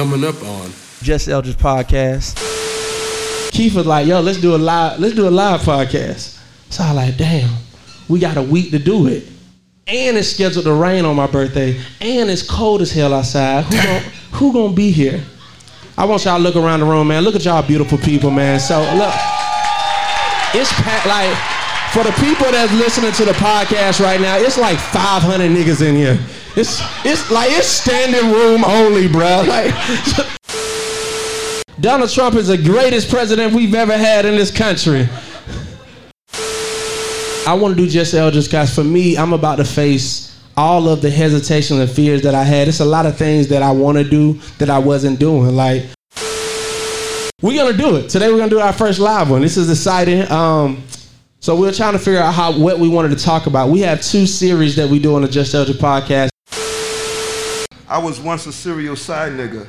Coming up on Just Eldridge podcast. Keith was like, "Yo, let's do a live. Let's do a live podcast." So I like, damn, we got a week to do it, and it's scheduled to rain on my birthday, and it's cold as hell outside. Who gonna, who gonna be here? I want y'all to look around the room, man. Look at y'all beautiful people, man. So look, it's packed. Like for the people that's listening to the podcast right now, it's like 500 niggas in here. It's it's like it's standing room only, bro. Like Donald Trump is the greatest president we've ever had in this country. I want to do just Eldridge guys. For me, I'm about to face all of the hesitations and fears that I had. It's a lot of things that I want to do that I wasn't doing. Like we're gonna do it today. We're gonna do our first live one. This is exciting. Um, so we're trying to figure out how what we wanted to talk about. We have two series that we do on the Just Eldridge podcast. I was once a serial side nigga.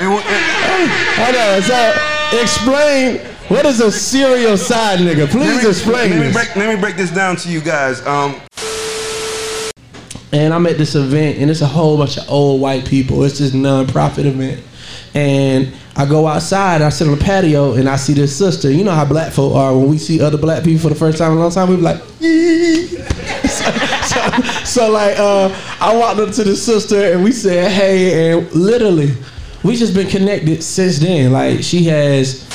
And, and, Hold on. So explain what is a serial side nigga? Please let me, explain let me break let me break this down to you guys. Um, and I'm at this event, and it's a whole bunch of old white people. It's this non-profit event, and I go outside. I sit on the patio, and I see this sister. You know how black folk are when we see other black people for the first time in a long time. We be like, so, so, so like, uh, I walked up to the sister, and we said, "Hey," and literally, we just been connected since then. Like, she has.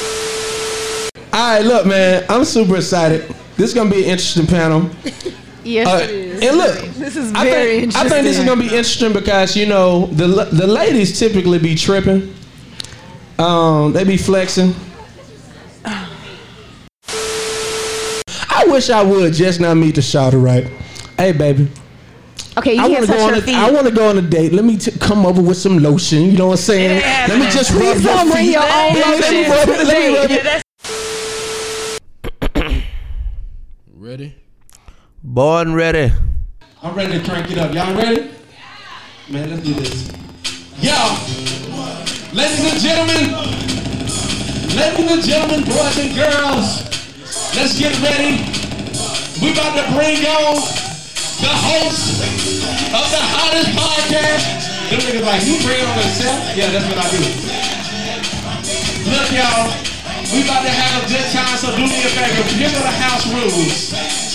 All right, look, man, I'm super excited. This is gonna be an interesting panel. Yes, Uh, it is. and look, this is I very think, interesting. I think this is gonna be interesting because you know the the ladies typically be tripping. Um, they be flexing. I wish I would just not meet the shouter right. Hey, baby. Okay, you I can't touch go A, feet. I want to go on a date. Let me t- come over with some lotion. You know what I'm saying? Yeah, Let me man. just Please rub your don't bring feet. your own Let me- let me lotion rub it- the let me rub it. Ready. Born ready. I'm ready to crank it up. Y'all ready? Man, let's do this. Yo, ladies and gentlemen, ladies and gentlemen, boys and girls, let's get ready. We about to bring on the host of the hottest podcast. Them niggas like, you bring on himself? Yeah, that's what I do. Look, y'all, we about to have a good time, so do me a favor. Here are the house rules.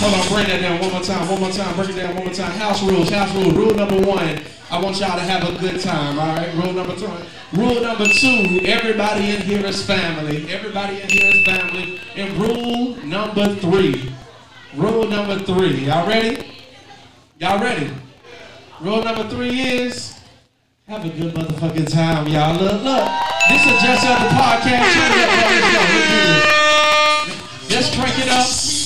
Hold on, bring that down one more time, one more time, break it down one more time. House rules, house rule. Rule number one, I want y'all to have a good time, all right? Rule number two. Rule number two, everybody in here is family. Everybody in here is family. And rule number three, rule number three, y'all ready? Y'all ready? Rule number three is have a good motherfucking time, y'all. Look, look. This is just the podcast. Let's crank it up.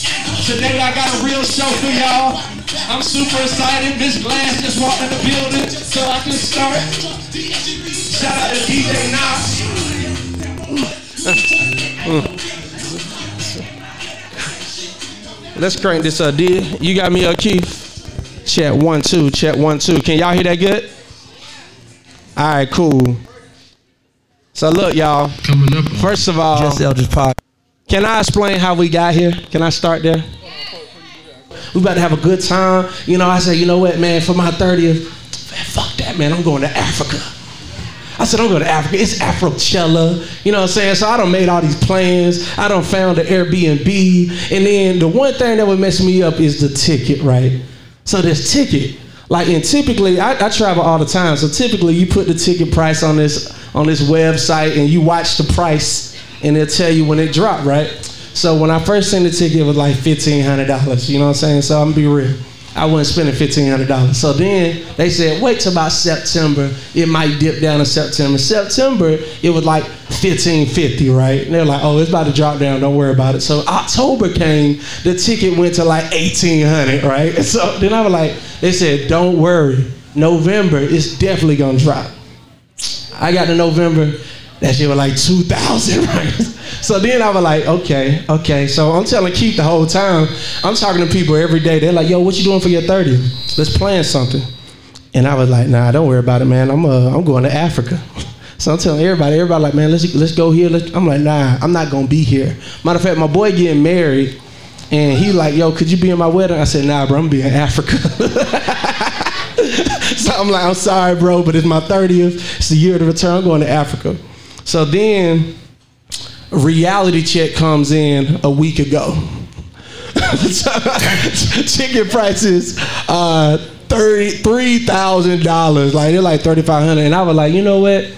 Today I got a real show for y'all. I'm super excited. Miss Glass just walked in the building, so I can start. Shout out to DJ Nas. Let's crank this up, D. You got me up, Keith. Chat one two, chat one two. Can y'all hear that good? All right, cool. So look, y'all. Coming up First of all, Just Eldridge Pod. Can I explain how we got here? Can I start there? We about to have a good time. You know, I said, you know what, man, for my 30th, man, fuck that, man. I'm going to Africa. I said, I'm going to Africa. It's Afrochella. You know what I'm saying? So I done made all these plans. I done found the Airbnb. And then the one thing that would mess me up is the ticket, right? So this ticket. Like and typically I, I travel all the time. So typically you put the ticket price on this on this website and you watch the price and they'll tell you when it dropped, right? So when I first seen the ticket, it was like fifteen hundred dollars. You know what I'm saying? So I'm gonna be real. I wasn't spending fifteen hundred dollars. So then they said, wait till about September. It might dip down in September. September, it was like fifteen fifty, right? And they're like, oh, it's about to drop down. Don't worry about it. So October came, the ticket went to like eighteen hundred, right? So then I was like, they said, don't worry. November, it's definitely gonna drop. I got to November, that shit was like 2,000, right? So then I was like, okay, okay. So I'm telling Keith the whole time, I'm talking to people every day. They're like, yo, what you doing for your 30th? Let's plan something. And I was like, nah, don't worry about it, man. I'm uh, I'm going to Africa. So I'm telling everybody, everybody like, man, let's let's go here. Let's, I'm like, nah, I'm not gonna be here. Matter of fact, my boy getting married And he like, yo, could you be in my wedding? I said, nah, bro, I'm be in Africa. so I'm like, I'm sorry, bro, but it's my 30th. It's the year of the return. I'm going to Africa. So then, reality check comes in a week ago. Ticket prices, uh, thirty-three thousand dollars. Like they're like thirty-five hundred, and I was like, you know what?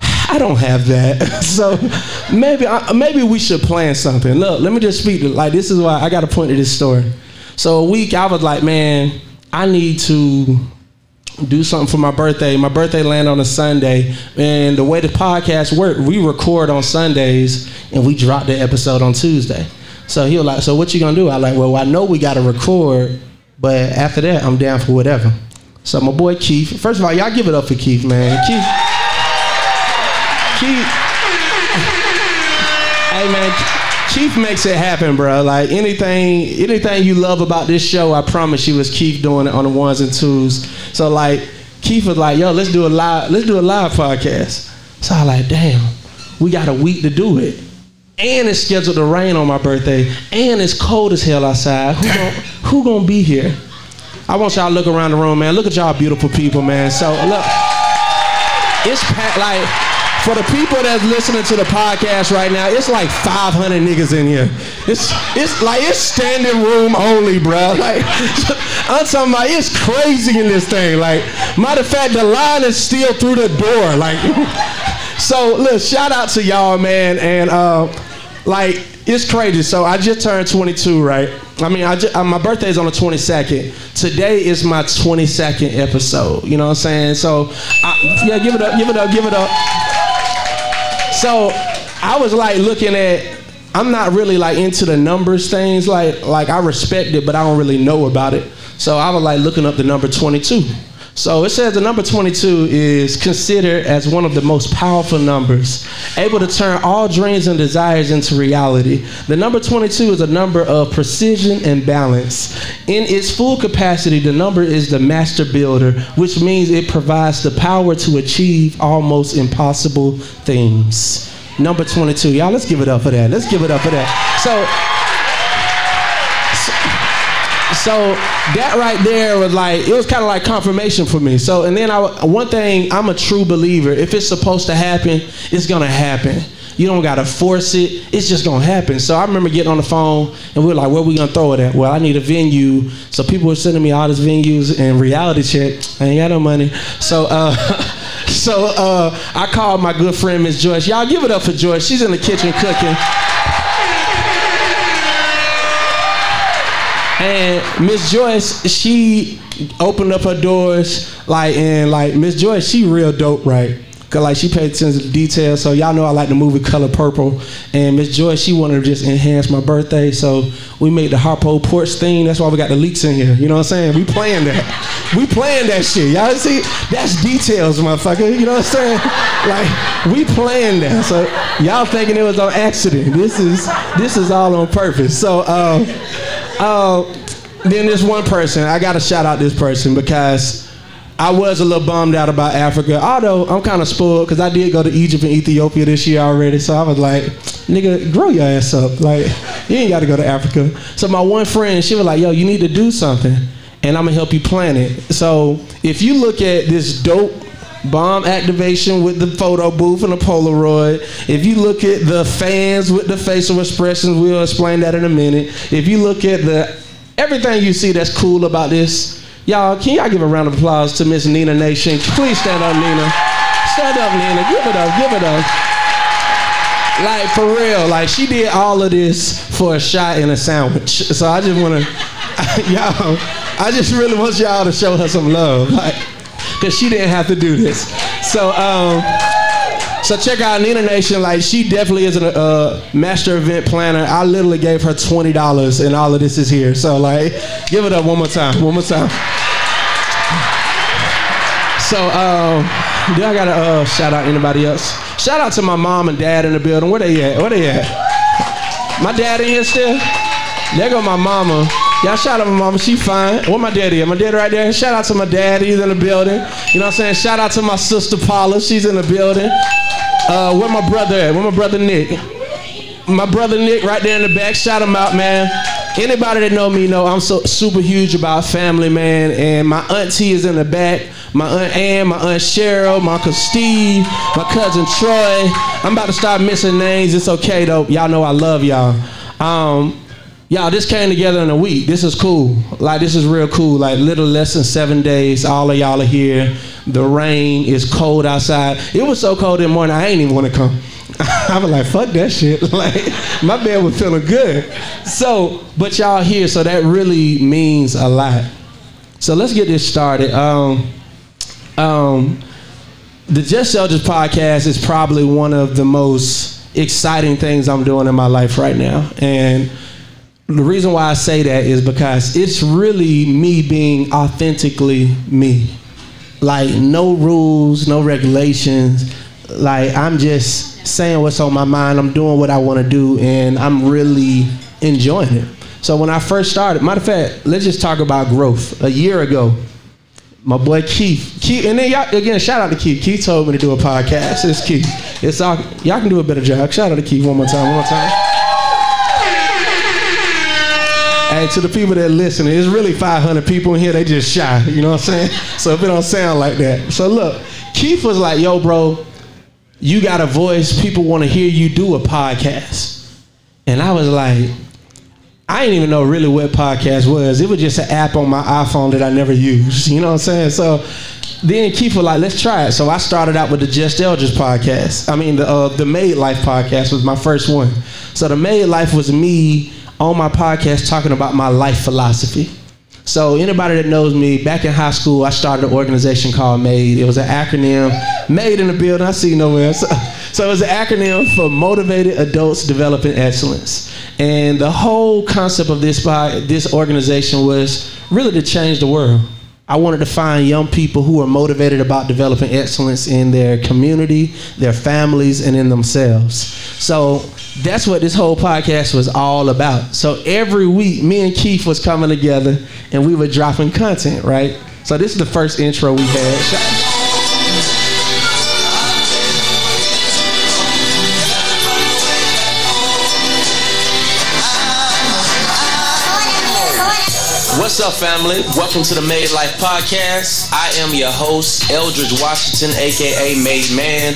I don't have that. so maybe I, maybe we should plan something. Look, let me just speak. To, like this is why I got to point to this story. So a week, I was like, man, I need to do something for my birthday. My birthday land on a Sunday, and the way the podcast worked, we record on Sundays and we drop the episode on Tuesday. So he was like, "So what you gonna do?" I like, "Well, I know we gotta record, but after that, I'm down for whatever." So my boy Keith. First of all, y'all give it up for Keith, man. Keith. Keith. Hey man, Keith makes it happen, bro. Like anything, anything you love about this show, I promise you, is Keith doing it on the ones and twos. So like, Keith was like, "Yo, let's do a live, let's do a live podcast." So I like, damn, we got a week to do it, and it's scheduled to rain on my birthday, and it's cold as hell outside. Who gonna, who gonna be here? I want y'all to look around the room, man. Look at y'all beautiful people, man. So look, it's packed like for the people that's listening to the podcast right now, it's like 500 niggas in here. It's it's like it's standing room only, bro. Like I'm talking about, it's crazy in this thing. Like matter of fact, the line is still through the door. Like so, look, shout out to y'all, man, and uh, like it's crazy. So I just turned 22, right? I mean, I just, uh, my birthday is on the 22nd. Today is my 22nd episode. You know what I'm saying? So, I, yeah, give it up, give it up, give it up. So I was like looking at. I'm not really like into the numbers things. Like like I respect it, but I don't really know about it. So I was like looking up the number 22. So it says the number 22 is considered as one of the most powerful numbers, able to turn all dreams and desires into reality. The number 22 is a number of precision and balance. In its full capacity, the number is the master builder, which means it provides the power to achieve almost impossible things. Number 22. Y'all, let's give it up for that. Let's give it up for that. So, so that right there was like it was kind of like confirmation for me. So and then I one thing I'm a true believer. If it's supposed to happen, it's gonna happen. You don't gotta force it. It's just gonna happen. So I remember getting on the phone and we were like, "Where we gonna throw it at?" Well, I need a venue. So people were sending me all these venues and reality check. I ain't got no money. So uh, so uh, I called my good friend Miss Joyce. Y'all give it up for Joyce. She's in the kitchen cooking. And Miss Joyce, she opened up her doors, like, and like Miss Joyce, she real dope, right? Cause like she paid attention to the details. So y'all know I like the movie Color Purple. And Miss Joyce, she wanted to just enhance my birthday. So we made the Harpo Porch theme. That's why we got the leaks in here. You know what I'm saying? We playing that. We playing that shit. Y'all see? That's details, motherfucker. You know what I'm saying? Like we playing that. So y'all thinking it was on accident. This is this is all on purpose. So um uh, then there's one person, I gotta shout out this person because I was a little bummed out about Africa. Although I'm kind of spoiled because I did go to Egypt and Ethiopia this year already. So I was like, nigga, grow your ass up. Like, you ain't gotta go to Africa. So my one friend, she was like, yo, you need to do something. And I'm gonna help you plan it. So if you look at this dope bomb activation with the photo booth and the Polaroid. If you look at the fans with the facial expressions, we'll explain that in a minute. If you look at the everything you see that's cool about this, y'all, can y'all give a round of applause to Miss Nina Nation? Please stand up, Nina. Stand up, Nina. Give it up. Give it up. Like for real, like she did all of this for a shot and a sandwich. So I just wanna, y'all, I just really want y'all to show her some love. Like, because she didn't have to do this. So, um, so check out Nina Nation. Like she definitely is a uh, master event planner. I literally gave her twenty dollars, and all of this is here. So like, give it up one more time. One more time. So, um, do I gotta uh, shout out anybody else? Shout out to my mom and dad in the building. Where they at? Where they at? My dad in here still? There go my mama. Y'all shout out my mama, she fine. Where my daddy at? My daddy right there. Shout out to my dad, he's in the building. You know what I'm saying? Shout out to my sister Paula, she's in the building. Uh, where my brother at? Where my brother Nick? my brother Nick right there in the back. Shout him out, man. Anybody that know me know I'm so super huge about family, man. And my auntie is in the back. My aunt Ann, my aunt Cheryl, my uncle Steve, my cousin Troy. I'm about to start missing names. It's okay though. Y'all know I love y'all. Um, y'all, this came together in a week. This is cool. Like this is real cool. Like little less than seven days. All of y'all are here. The rain is cold outside. It was so cold in the morning. I ain't even want to come. I was like, fuck that shit. Like, my bed was feeling good. So, but y'all here, so that really means a lot. So let's get this started. Um, um, the Just Eldridge podcast is probably one of the most exciting things I'm doing in my life right now. And the reason why I say that is because it's really me being authentically me. Like, no rules, no regulations. Like, I'm just saying what's on my mind. I'm doing what I want to do, and I'm really enjoying it. So, when I first started, matter of fact, let's just talk about growth. A year ago, my boy Keith. Keith, and then y'all again, shout out to Keith. Keith told me to do a podcast. It's Keith. It's all y'all can do a better job. Shout out to Keith one more time. One more time. Hey, to the people that listen, it's really 500 people in here. They just shy. You know what I'm saying? So if it don't sound like that, so look, Keith was like, "Yo, bro, you got a voice. People want to hear you do a podcast," and I was like. I didn't even know really what podcast was. It was just an app on my iPhone that I never used. You know what I'm saying? So then Keith was like, let's try it. So I started out with the Just Eldridge podcast. I mean, the, uh, the Made Life podcast was my first one. So the Made Life was me on my podcast talking about my life philosophy. So anybody that knows me, back in high school, I started an organization called MADE. It was an acronym, MADE in the building. I see nowhere. So, so it was an acronym for Motivated Adults Developing Excellence. And the whole concept of this by this organization was really to change the world. I wanted to find young people who are motivated about developing excellence in their community, their families, and in themselves. So that's what this whole podcast was all about. So every week, me and Keith was coming together and we were dropping content, right? So this is the first intro we had. What's up, family? Welcome to the Made Life Podcast. I am your host, Eldridge Washington, aka Made Man,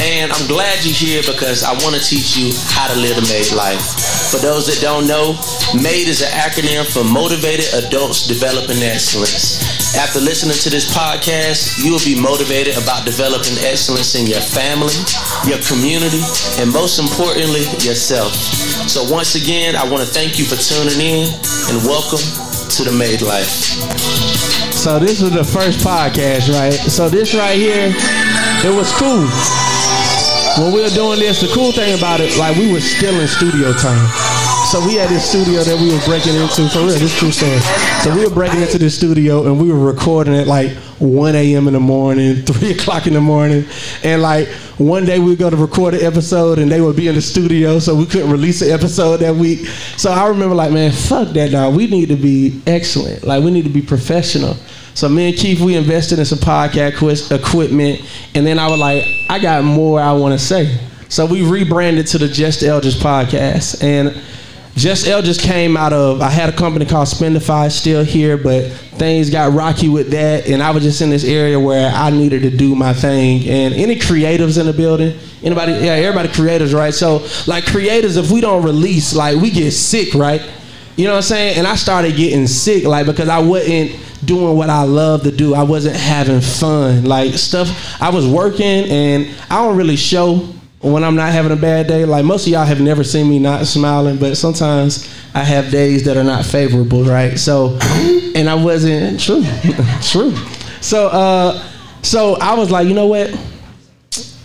and I'm glad you're here because I want to teach you how to live a made life. For those that don't know, MADE is an acronym for Motivated Adults Developing Excellence. After listening to this podcast, you will be motivated about developing excellence in your family, your community, and most importantly, yourself. So once again, I want to thank you for tuning in and welcome to the Made Life. So this was the first podcast, right? So this right here, it was cool. When we were doing this, the cool thing about it, like we were still in studio time. So we had this studio that we were breaking into for real. This true story. So we were breaking into this studio and we were recording at like 1 a.m. in the morning, 3 o'clock in the morning, and like one day we'd go to record an episode and they would be in the studio, so we couldn't release the episode that week. So I remember like, man, fuck that, dog. We need to be excellent. Like we need to be professional. So me and Keith, we invested in some podcast equipment, and then I was like, I got more I want to say. So we rebranded to the Just Eldridge podcast, and Just Eldridge came out of. I had a company called Spendify, still here, but things got rocky with that, and I was just in this area where I needed to do my thing. And any creatives in the building? Anybody? Yeah, everybody creators, right? So like creators, if we don't release, like we get sick, right? You know what I'm saying? And I started getting sick, like because I wasn't doing what I love to do. I wasn't having fun. Like stuff, I was working, and I don't really show when I'm not having a bad day. Like most of y'all have never seen me not smiling, but sometimes I have days that are not favorable, right? So, and I wasn't true, true. So, uh, so I was like, you know what?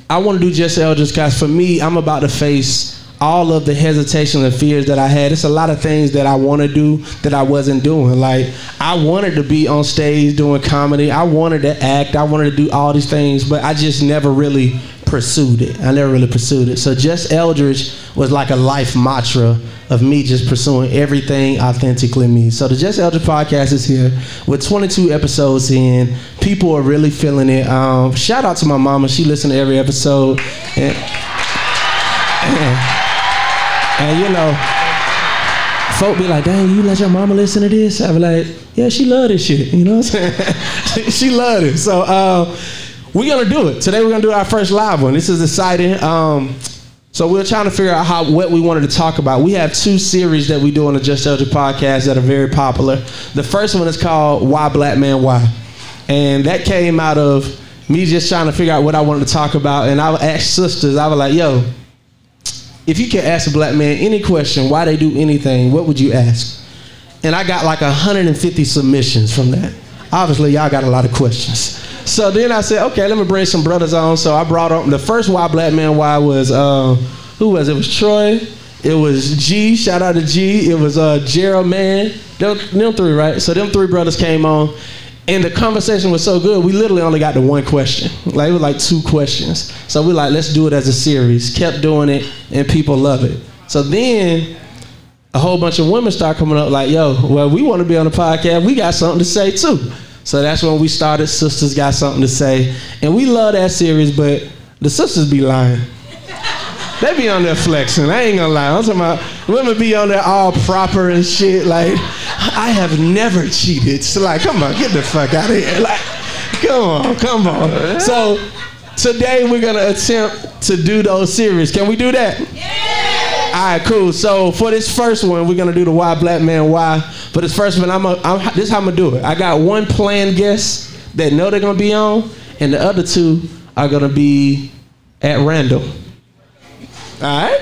I want to do just Eldridge because for me, I'm about to face all of the hesitations and fears that I had. It's a lot of things that I want to do that I wasn't doing. Like I wanted to be on stage doing comedy. I wanted to act. I wanted to do all these things, but I just never really pursued it. I never really pursued it. So just Eldridge was like a life mantra of me just pursuing everything authentically me. So the Just Eldridge podcast is here with 22 episodes in. People are really feeling it. Um, shout out to my mama. She listened to every episode. And, And you know, folk be like, dang, you let your mama listen to this? I be like, yeah, she love this shit. You know what I'm saying? she love it. So uh, we're gonna do it. Today we're gonna do our first live one. This is exciting. Um, so we're trying to figure out how what we wanted to talk about. We have two series that we do on the Just Eldridge podcast that are very popular. The first one is called Why Black Man Why? And that came out of me just trying to figure out what I wanted to talk about. And I would ask sisters, I was like, yo, if you could ask a black man any question, why they do anything, what would you ask? And I got like 150 submissions from that. Obviously, y'all got a lot of questions. So then I said, okay, let me bring some brothers on. So I brought on the first Why Black Man Why was uh, who was it? It was Troy. It was G. Shout out to G. It was uh, Gerald Man. Them, them three, right? So them three brothers came on, and the conversation was so good. We literally only got to one question. Like it was like two questions. So we like, let's do it as a series. Kept doing it, and people love it. So then a whole bunch of women start coming up like, yo, well, we want to be on the podcast. We got something to say too. So that's when we started Sisters Got Something to Say. And we love that series, but the sisters be lying. They be on there flexing. I ain't gonna lie. I'm talking about women be on there all proper and shit. Like, I have never cheated. So like, come on, get the fuck out of here. Like, come on, come on. So today we're gonna attempt to do those series. Can we do that? Yeah. All right, cool. So for this first one, we're gonna do the Why Black Man Why. For this first one, I'm, a, I'm this is how I'm gonna do it. I got one planned guest that know they're gonna be on, and the other two are gonna be at random. All right.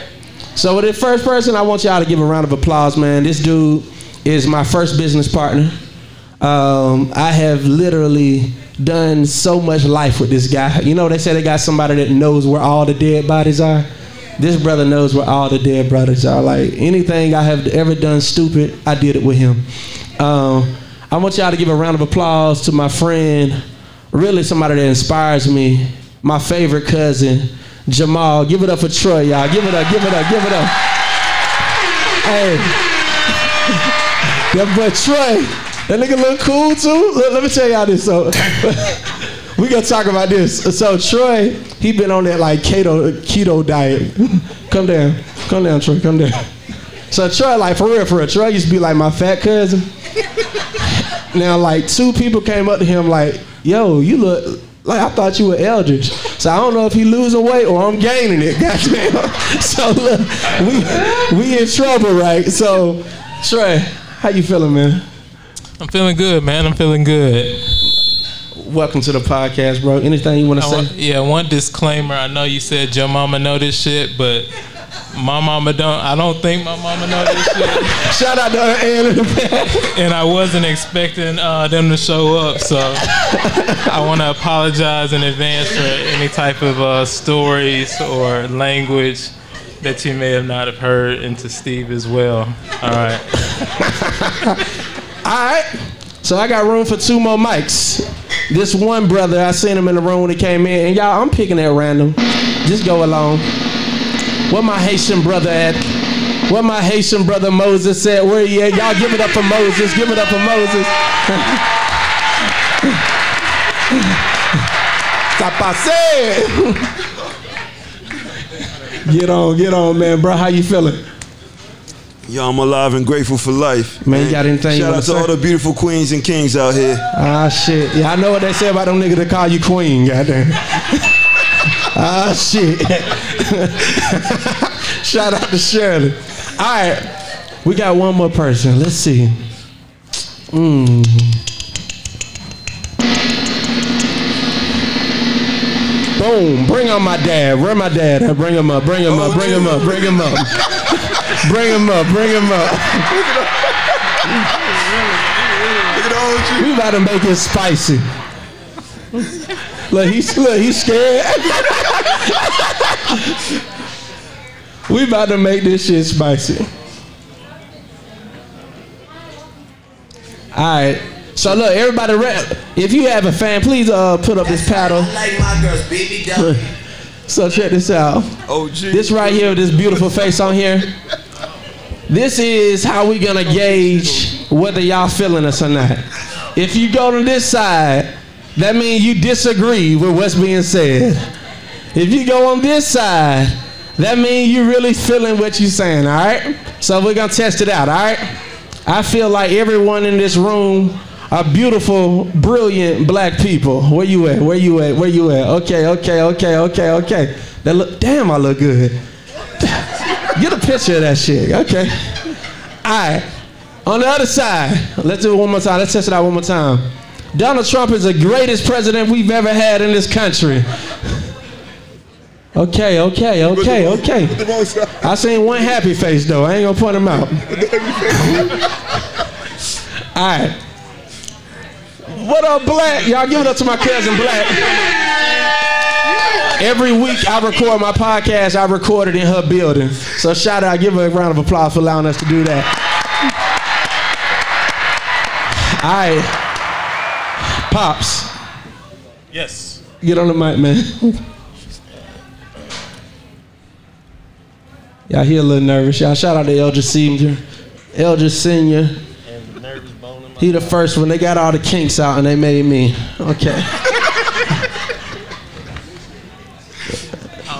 So with the first person, I want y'all to give a round of applause, man. This dude is my first business partner. Um, I have literally done so much life with this guy. You know, they say they got somebody that knows where all the dead bodies are. This brother knows where all the dead brothers are. Like anything I have ever done stupid, I did it with him. Um, I want y'all to give a round of applause to my friend, really somebody that inspires me, my favorite cousin, Jamal. Give it up for Troy, y'all. Give it up, give it up, give it up. Hey. That boy Troy, that nigga look cool too. Let, let me tell y'all this. So we gonna talk about this. So Troy, he been on that like keto keto diet. come down, come down, Troy, come down. So Troy, like for real, for real, Troy used to be like my fat cousin. now like two people came up to him like, "Yo, you look like I thought you were Eldridge." So I don't know if he losing weight or I'm gaining it. Goddamn. So look, we we in trouble, right? So Troy, how you feeling, man? I'm feeling good, man. I'm feeling good. Welcome to the podcast, bro. Anything you want to say? want, yeah, one disclaimer. I know you said your mama know this shit, but my mama don't. I don't think my mama know this shit, Shout out to Ann in the back. and I wasn't expecting uh, them to show up. So I want to apologize in advance for any type of uh, stories or language that you may have not have heard, and to Steve as well. All right. All right. So I got room for two more mics. This one brother, I seen him in the room when he came in, and y'all, I'm picking at random. Just go along. Where my Haitian brother at? Where my Haitian brother Moses at? Where he at? Y'all give it up for Moses. Give it up for Moses. Ça passe. Get on, get on, man, bro. How you feeling? Yo, I'm alive and grateful for life. Man, you got anything you Shout wanna out to say? all the beautiful queens and kings out here. Ah shit. Yeah, I know what they say about them niggas that call you queen, goddamn. ah shit. Shout out to Shirley. Alright. We got one more person. Let's see. Mm. Boom. Bring on my dad. Where my dad? at? Bring him up. Bring him up. Bring him up. Bring him up. Bring him up. Bring him up. All. We about to make it spicy. look, he's look, he's scared. we about to make this shit spicy. All right. So look, everybody, rap. if you have a fan, please uh put up this paddle. I like my girls, baby. So check this out. Oh, OG. This right here, with this beautiful face on here. This is how we gonna gauge whether y'all feeling us or not. If you go to this side, that means you disagree with what's being said. If you go on this side, that means you're really feeling what you're saying, all right? So we're gonna test it out, all right? I feel like everyone in this room are beautiful, brilliant black people. Where you at? Where you at? Where you at? Okay, okay, okay, okay, okay. That look, damn, I look good. Get a picture of that shit. Okay. All right. On the other side, let's do it one more time. Let's test it out one more time. Donald Trump is the greatest president we've ever had in this country. Okay, okay, okay, okay. I seen one happy face though. I ain't gonna point him out. All right. What up, Black? Y'all give it up to my cousin Black. Every week I record my podcast, I record it in her building. So shout out, give her a round of applause for allowing us to do that. All right. Pops, Yes. get on the mic, man. Y'all here a little nervous. Y'all shout out to Elder Senior. Elder Senior. And nervous bone in my He the first one. They got all the kinks out and they made me. Okay.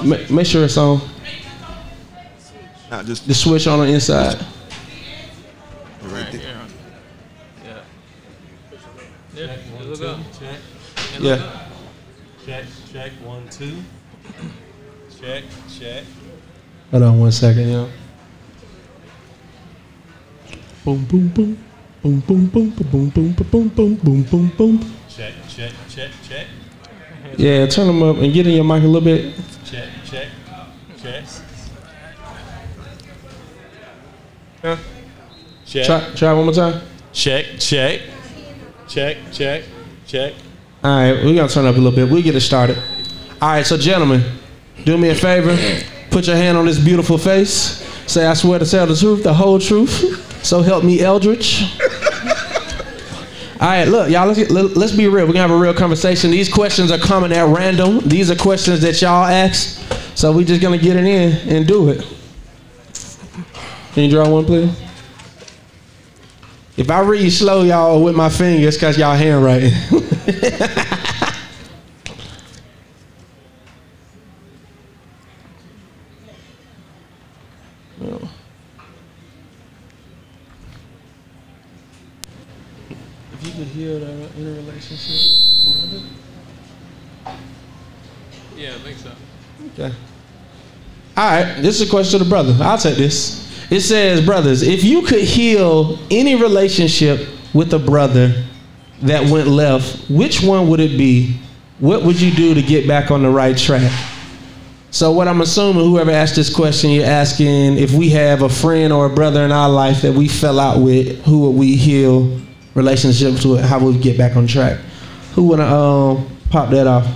Ma- Make sure it's on. Not just The switch on the inside. right there. Yeah, look up. check. Yeah. Check, check, one, two. Check, check. Hold on one second, yo. Boom, boom, boom. Boom, boom, boom, boom, boom, boom, boom, boom, boom, boom, boom. Check, check, check, check. Yeah, turn them up and get in your mic a little bit. Check, check, check. Check, Try, try one more time. check, check. Check, check, check. All right, we're gonna turn up a little bit. We'll get it started. All right, so gentlemen, do me a favor. Put your hand on this beautiful face. Say, I swear to tell the truth, the whole truth. So help me, Eldridge. All right, look, y'all, let's, let, let's be real. We're gonna have a real conversation. These questions are coming at random. These are questions that y'all ask. So we just gonna get it in and do it. Can you draw one, please? If I read slow, y'all, with my fingers, cause y'all handwriting. If you could heal the inner relationship, brother. Yeah, I think so. Okay. All right, this is a question to the brother. I'll take this. It says, brothers, if you could heal any relationship with a brother that went left, which one would it be? What would you do to get back on the right track? So, what I'm assuming, whoever asked this question, you're asking if we have a friend or a brother in our life that we fell out with, who would we heal relationships with? How would we get back on track? Who wanna um, pop that off?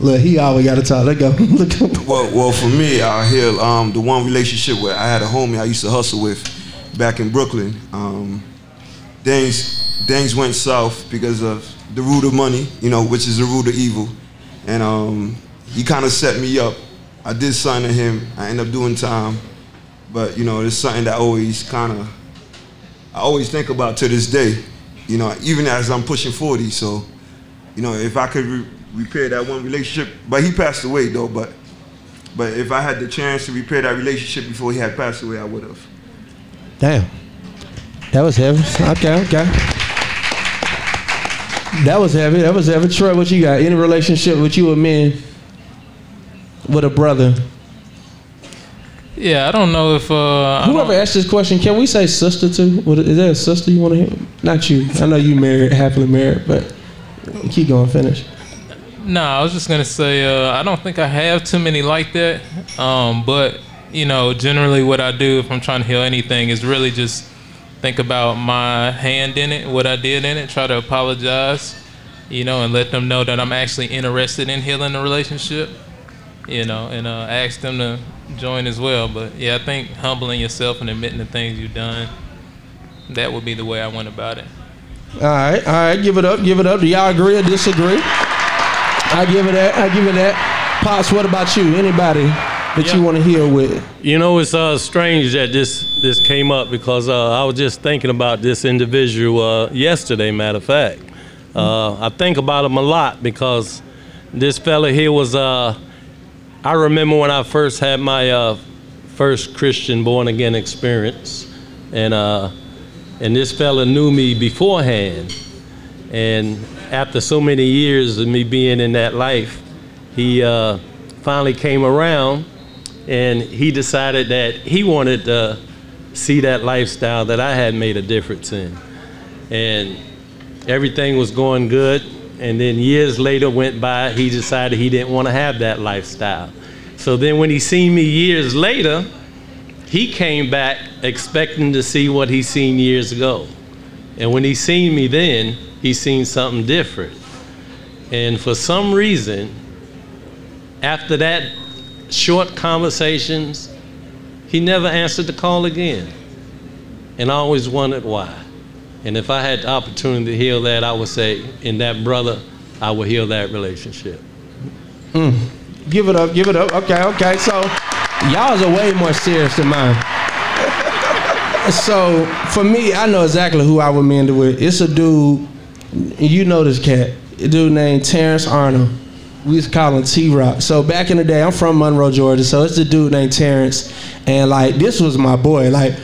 Look, he always got to talk. Let go. Look. Well, well, for me, I hear um, the one relationship where I had a homie I used to hustle with back in Brooklyn. Um, things things went south because of the root of money, you know, which is the root of evil, and um, he kind of set me up. I did sign to him. I ended up doing time, but you know, it's something that always kind of I always think about to this day. You know, even as I'm pushing 40. So, you know, if I could re- repair that one relationship, but he passed away though. But but if I had the chance to repair that relationship before he had passed away, I would have. Damn. That was heavy. Okay, okay. That was heavy. That was heavy. Troy, what you got? Any relationship with you or men? With a brother? Yeah, I don't know if uh, Whoever asked this question, can we say sister too? What, is there a sister you want to hear? Not you. I know you married, happily married, but keep going. Finish. No, I was just gonna say uh, I don't think I have too many like that. Um, but you know, generally what I do if I'm trying to heal anything is really just think about my hand in it, what I did in it, try to apologize, you know, and let them know that I'm actually interested in healing the relationship, you know, and uh, ask them to join as well. But yeah, I think humbling yourself and admitting the things you've done, that would be the way I went about it. All right, all right. Give it up. Give it up. Do y'all agree or disagree? I give it that. I give it that. Pops, what about you? Anybody that you want to heal with? You know, it's uh, strange that this this came up because uh, I was just thinking about this individual uh, yesterday. Matter of fact, uh, I think about him a lot because this fella here was uh, I remember when I first had my uh, first Christian born again experience, and uh, and this fella knew me beforehand, and after so many years of me being in that life, he uh, finally came around, and he decided that he wanted to see that lifestyle that I had made a difference in, and everything was going good. And then years later went by, he decided he didn't want to have that lifestyle. So then when he seen me years later, he came back expecting to see what he seen years ago. And when he seen me then, he seen something different. And for some reason, after that short conversations, he never answered the call again. And I always wondered why. And if I had the opportunity to heal that, I would say, in that brother, I would heal that relationship. Mm. Give it up, give it up. Okay, okay. So y'all's are way more serious than mine. So for me, I know exactly who I would mend it with. It's a dude, you know this cat, a dude named Terrence Arnold. We used to call him T Rock. So back in the day, I'm from Monroe, Georgia. So it's a dude named Terrence, and like this was my boy. Like,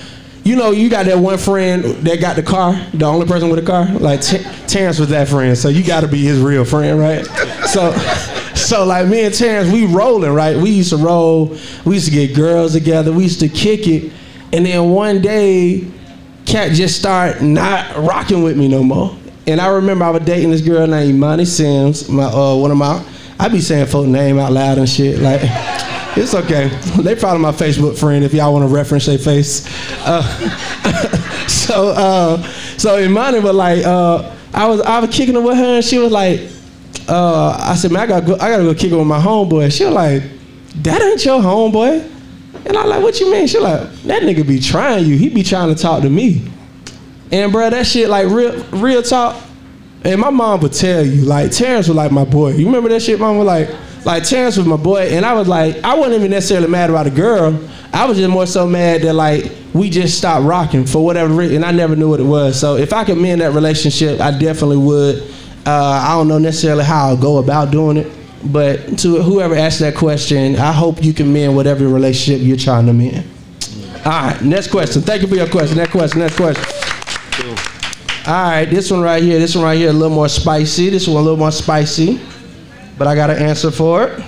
you know, you got that one friend that got the car, the only person with a car. Like Ter- Terrence was that friend, so you got to be his real friend, right? So, so like me and Terrence, we rolling, right? We used to roll. We used to get girls together. We used to kick it, and then one day, Cat just started not rocking with me no more. And I remember I was dating this girl named Imani Sims, my uh, one of my. I be saying folk name out loud and shit. Like, it's okay. They probably my Facebook friend if y'all want to reference their face. Uh, so, uh, so Imani was like, uh, I was I was kicking it with her, and she was like, uh, I said, man, I gotta go, I gotta go kick it with my homeboy. She was like, that ain't your homeboy. And I like, what you mean? She like, that nigga be trying you. He be trying to talk to me. And bro, that shit like real real talk. And my mom would tell you, like Terrence was like my boy. You remember that shit, mom was like, like Terrence was my boy, and I was like, I wasn't even necessarily mad about a girl. I was just more so mad that like we just stopped rocking for whatever reason, and I never knew what it was. So if I could mend that relationship, I definitely would. Uh, I don't know necessarily how I'll go about doing it, but to whoever asked that question, I hope you can mend whatever relationship you're trying to mend. All right, next question. Thank you for your question. Next question. Next question. All right, this one right here. This one right here, a little more spicy. This one a little more spicy, but I got an answer for it.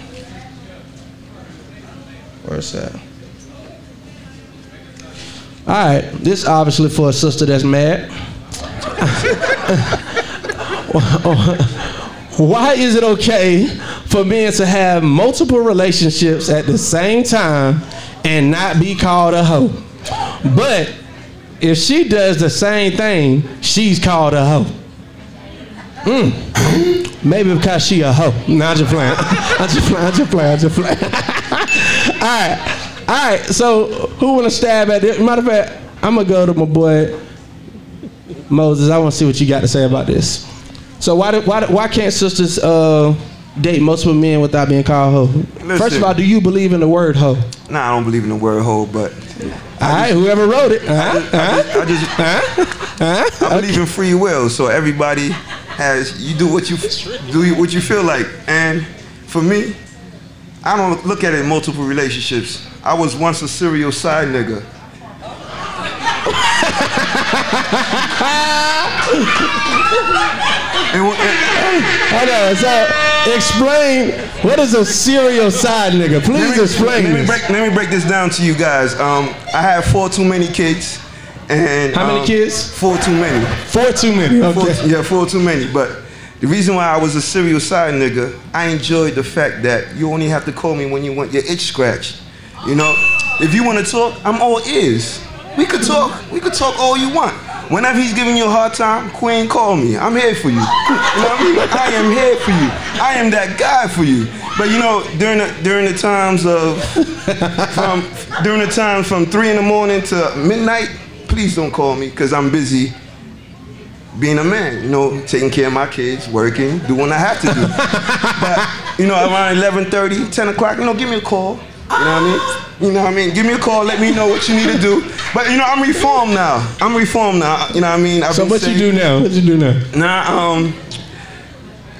Where's that? All right, this obviously for a sister that's mad. Why is it okay for men to have multiple relationships at the same time and not be called a hoe? But if she does the same thing, she's called a hoe. Mm. Maybe because she a hoe. No, I'm just playing. I'm just playing. I'm just playing. I'm just playing. all right, all right. So who want to stab at this? Matter of fact, I'm gonna go to my boy Moses. I want to see what you got to say about this. So why why why can't sisters uh, date multiple men without being called hoe? First of all, do you believe in the word hoe? Nah, I don't believe in the word hoe, but All right, whoever wrote it. Uh-huh, I just, I, just, I believe in free will. So everybody has you do what you do what you feel like. And for me, I don't look at it in multiple relationships. I was once a serial side nigga. And wh- and- Hold on. So explain what is a serial side nigga? Please let me, explain let me break let me break this down to you guys. Um, I have four too many kids. And How many um, kids? Four too many. Four too many. Four, Okay. yeah, four too many. But the reason why I was a serial side nigga, I enjoyed the fact that you only have to call me when you want your itch scratched. You know, if you want to talk, I'm all ears. We could talk. We could talk all you want. Whenever he's giving you a hard time, Queen, call me. I'm here for you. You know what I mean? I am here for you. I am that guy for you. But you know, during the during the times of from during the times from three in the morning to midnight, please don't call me because I'm busy being a man, you know, taking care of my kids, working, doing what I have to do. but, you know, around 11.30, 10 o'clock, you know, give me a call. You know what I mean? You know what I mean? Give me a call, let me know what you need to do. But, you know, I'm reformed now. I'm reformed now. You know what I mean? I've So what you do now? What you do now? Nah, um,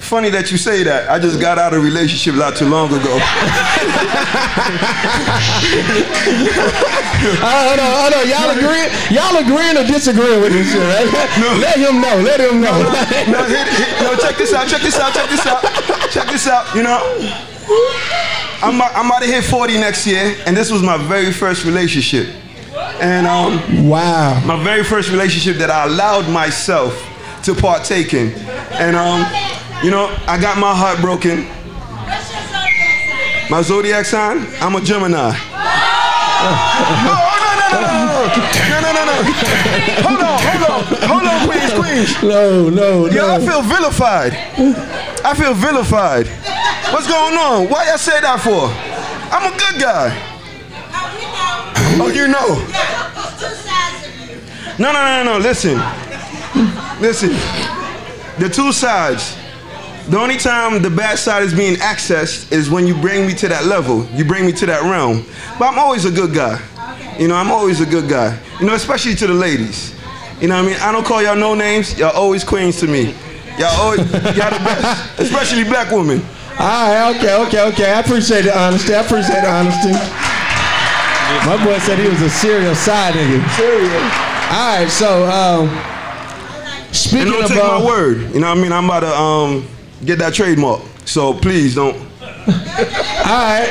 funny that you say that. I just got out of a relationship not too long ago. Hold on, hold on. Y'all agreeing? Y'all agreeing or disagreeing with this shit, right? No. Let him know. Let him know. no, hit, hit, no, check this out, check this out, check this out, check this out. You know, I'm, I'm about to hit 40 next year, and this was my very first relationship. And um, wow, my very first relationship that I allowed myself to partake in. And um, you know, I got my heart broken. My zodiac sign? I'm a Gemini. No, no, no, no, Hold on, hold on, hold on, please, please. No, no, no. Yo, I feel vilified. I feel vilified. What's going on? Why y'all say that for? I'm a good guy. Oh, you know. No, no, no, no. Listen, listen. The two sides. The only time the bad side is being accessed is when you bring me to that level. You bring me to that realm. But I'm always a good guy. You know, I'm always a good guy. You know, especially to the ladies. You know what I mean? I don't call y'all no names. Y'all always queens to me. Y'all always, y'all the best. Especially black women. All right, okay, okay, okay. I appreciate the honesty. I appreciate the honesty. My boy said he was a serial side nigga. Serial. All right, so um, And speaking don't of take my word. You know what I mean? I'm about to um, get that trademark. So please don't. All right.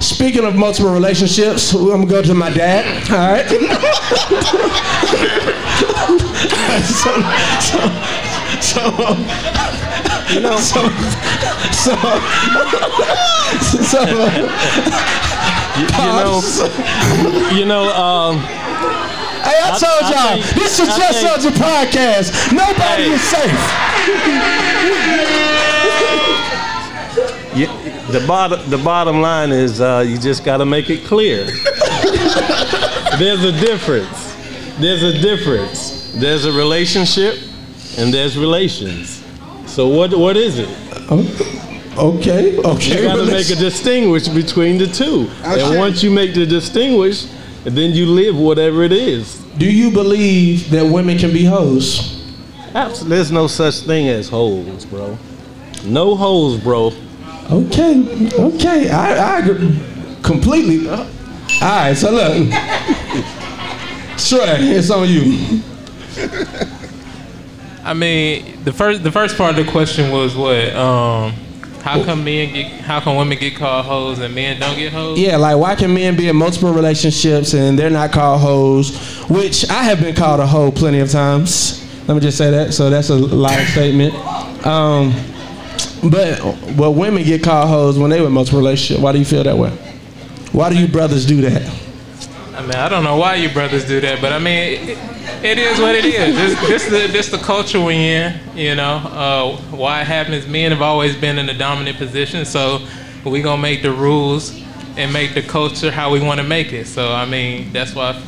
Speaking of multiple relationships, I'm gonna go to my dad. All right. so, so, so, you know, so, so, so, You, know, you know. Um, Hey, I I- told y'all, think- this is I Just think- Such a podcast. Nobody Hey. is safe. you, the bottom, the bottom line is uh, you just got to make it clear. there's a difference. There's a difference. There's a relationship, and there's relations. So what what is it? Oh, okay, okay. You got to make a distinguish between the two. And once you make the distinguish, then you live whatever it is. Do you believe that women can be hoes? Absolutely, there's no such thing as hoes, bro. No hoes, bro. Okay, okay. I, I agree completely. All right, so look. Trey, it's on you. I mean, the first the first part of the question was what? Um, how come men get? How come women get called hoes and men don't get hoes? Yeah, like why can men be in multiple relationships and they're not called hoes? Which I have been called a hoe plenty of times. Let me just say that. So that's a live statement. Um, but well, women get called hoes when they were in multiple relationships. Why do you feel that way? Why do you brothers do that? I mean, I don't know why you brothers do that, but I mean, it, it is what it is. This, this, the, this the culture we're in, you know. Uh, why it happens, men have always been in a dominant position, so we gonna make the rules and make the culture how we want to make it. So, I mean, that's why,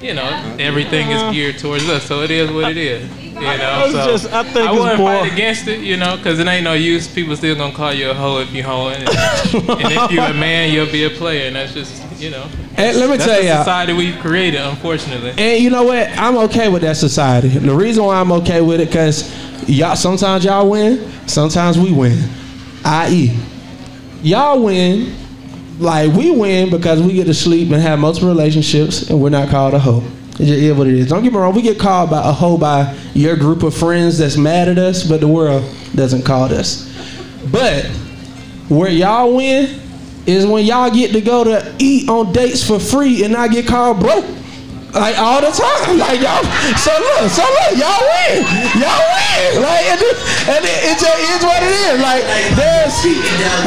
you know, everything is geared towards us. So it is what it is, you know. So just- I think it's wouldn't more- fight against it, you know, because it ain't no use. People still gonna call you a hoe if you hoeing, and, and if you're a man, you'll be a player, and that's just, you know. And let me That's tell the y'all. society we've created, unfortunately. And you know what? I'm okay with that society. The reason why I'm okay with it, cause y'all sometimes y'all win, sometimes we win. I.e., y'all win, like we win because we get to sleep and have multiple relationships, and we're not called a hoe. It just is what it is. Don't get me wrong. We get called by a hoe by your group of friends that's mad at us, but the world doesn't call us. But where y'all win is when y'all get to go to eat on dates for free and I get called broke. Like all the time. Like y'all so look, so look, y'all win. Y'all win. Like and it, and it, it just is what it is. Like there's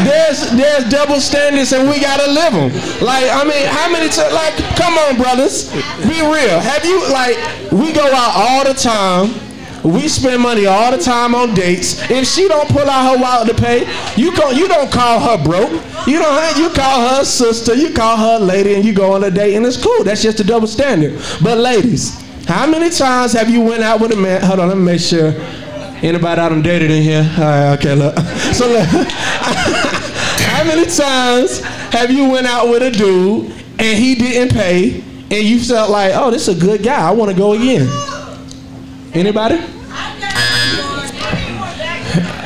there's there's double standards and we gotta live them. Like I mean, how many like come on brothers. Be real. Have you like we go out all the time. We spend money all the time on dates. If she don't pull out her wallet to pay, you you don't call her broke. You don't you call her sister, you call her lady, and you go on a date, and it's cool. That's just a double standard. But ladies, how many times have you went out with a man? Hold on, let me make sure. Anybody out and dated in here? All right, okay, look. So look, how many times have you went out with a dude and he didn't pay, and you felt like, oh, this is a good guy. I want to go again. Anybody?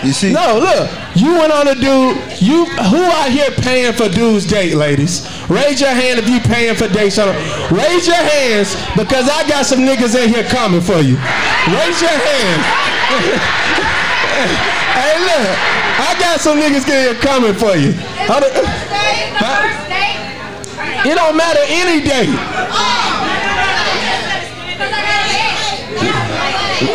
You see? No, look. You went on a dude. You who out here paying for dudes' date, ladies? Raise your hand if you paying for dates. On Raise your hands because I got some niggas in here coming for you. Raise your hand. hey, look. I got some niggas in here coming for you. Hold it. Huh? It don't matter any day.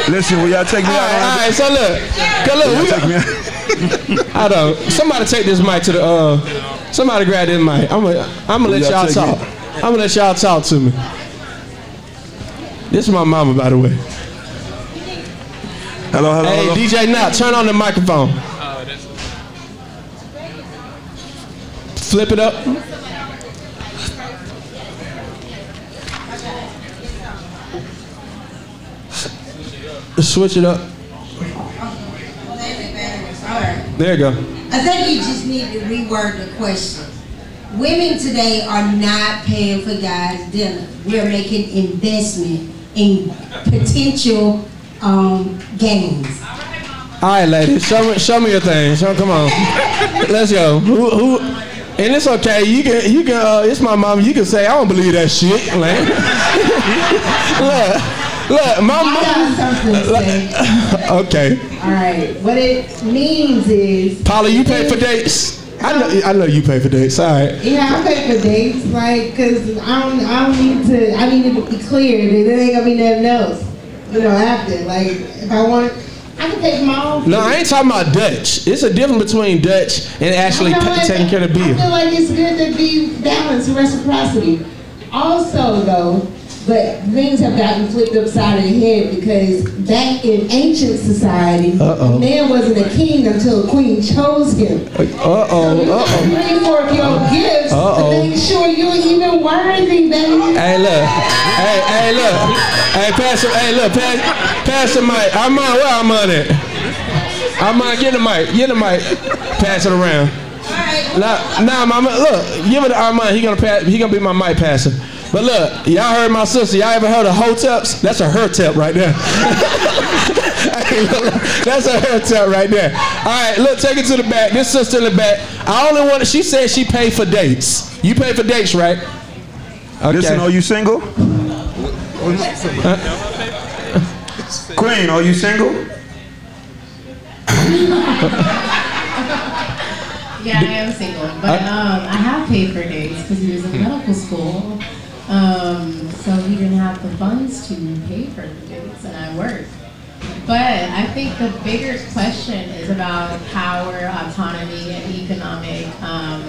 Listen, will y'all take me All out? right, all right. So look, cause Will y'all look, take me out? I don't. Somebody take this mic to the. uh Somebody grab this mic. I'm gonna. I'm gonna let Y'all y'all talk. it. I'm gonna let y'all talk to me. This is my mama, by the way. Hello, hello, Hey, hello. DJ Knott, turn on the microphone. Flip it up. Switch it up. There you go. I think you just need to reword the question. Women today are not paying for guys' dinner. We're making investment in potential um, gains. All right, ladies, show me, show me your thing. Show, come on, let's go. Who, who? And it's okay. You can, you can. Uh, it's my mom. You can say I don't believe that shit. Like, look, my I got something to say. mom. Okay, All right. What it means is. Paula, you pay for dates. I know, I know you pay for dates. All right. Yeah, I pay for dates, like, cause I don't, I don't need to, I need to be clear there ain't gonna be nothing else, you know, after. Like, if I want, I can pay for my own. No, I ain't talking about Dutch. It's a difference between Dutch and actually I like- taking care of the I bill. feel like it's good to be balanced, reciprocity. Also, though, but things have gotten flipped upside of the head because back in ancient society, Uh-oh. a man wasn't a king until a queen chose him. Uh oh, uh oh. Pay for your gifts Uh-oh. to make sure you're even worthy, baby. Hey, look. Hey, hey, look. Hey, pass it. Hey, look. Pass, pass the mic. Armand, where Armand at? Armand, get the mic. Get the mic. Pass it around. Now, now, mama, look. Give it to Armand. He gonna pass. He gonna be my mic passer. But look, y'all heard my sister. Y'all ever heard of hoteps? That's a her tep right there. That's a her tep right there. All right, look, take it to the back. This sister in the back. I only want. She said she paid for dates. You pay for dates, right? Okay. Listen, are you single? Queen, are you single? Yeah, I am single, but um, I have paid for dates because he was in medical school. Um, so he didn't have the funds to pay for the dates, and I worked. But I think the bigger question is about power, autonomy, and economic um,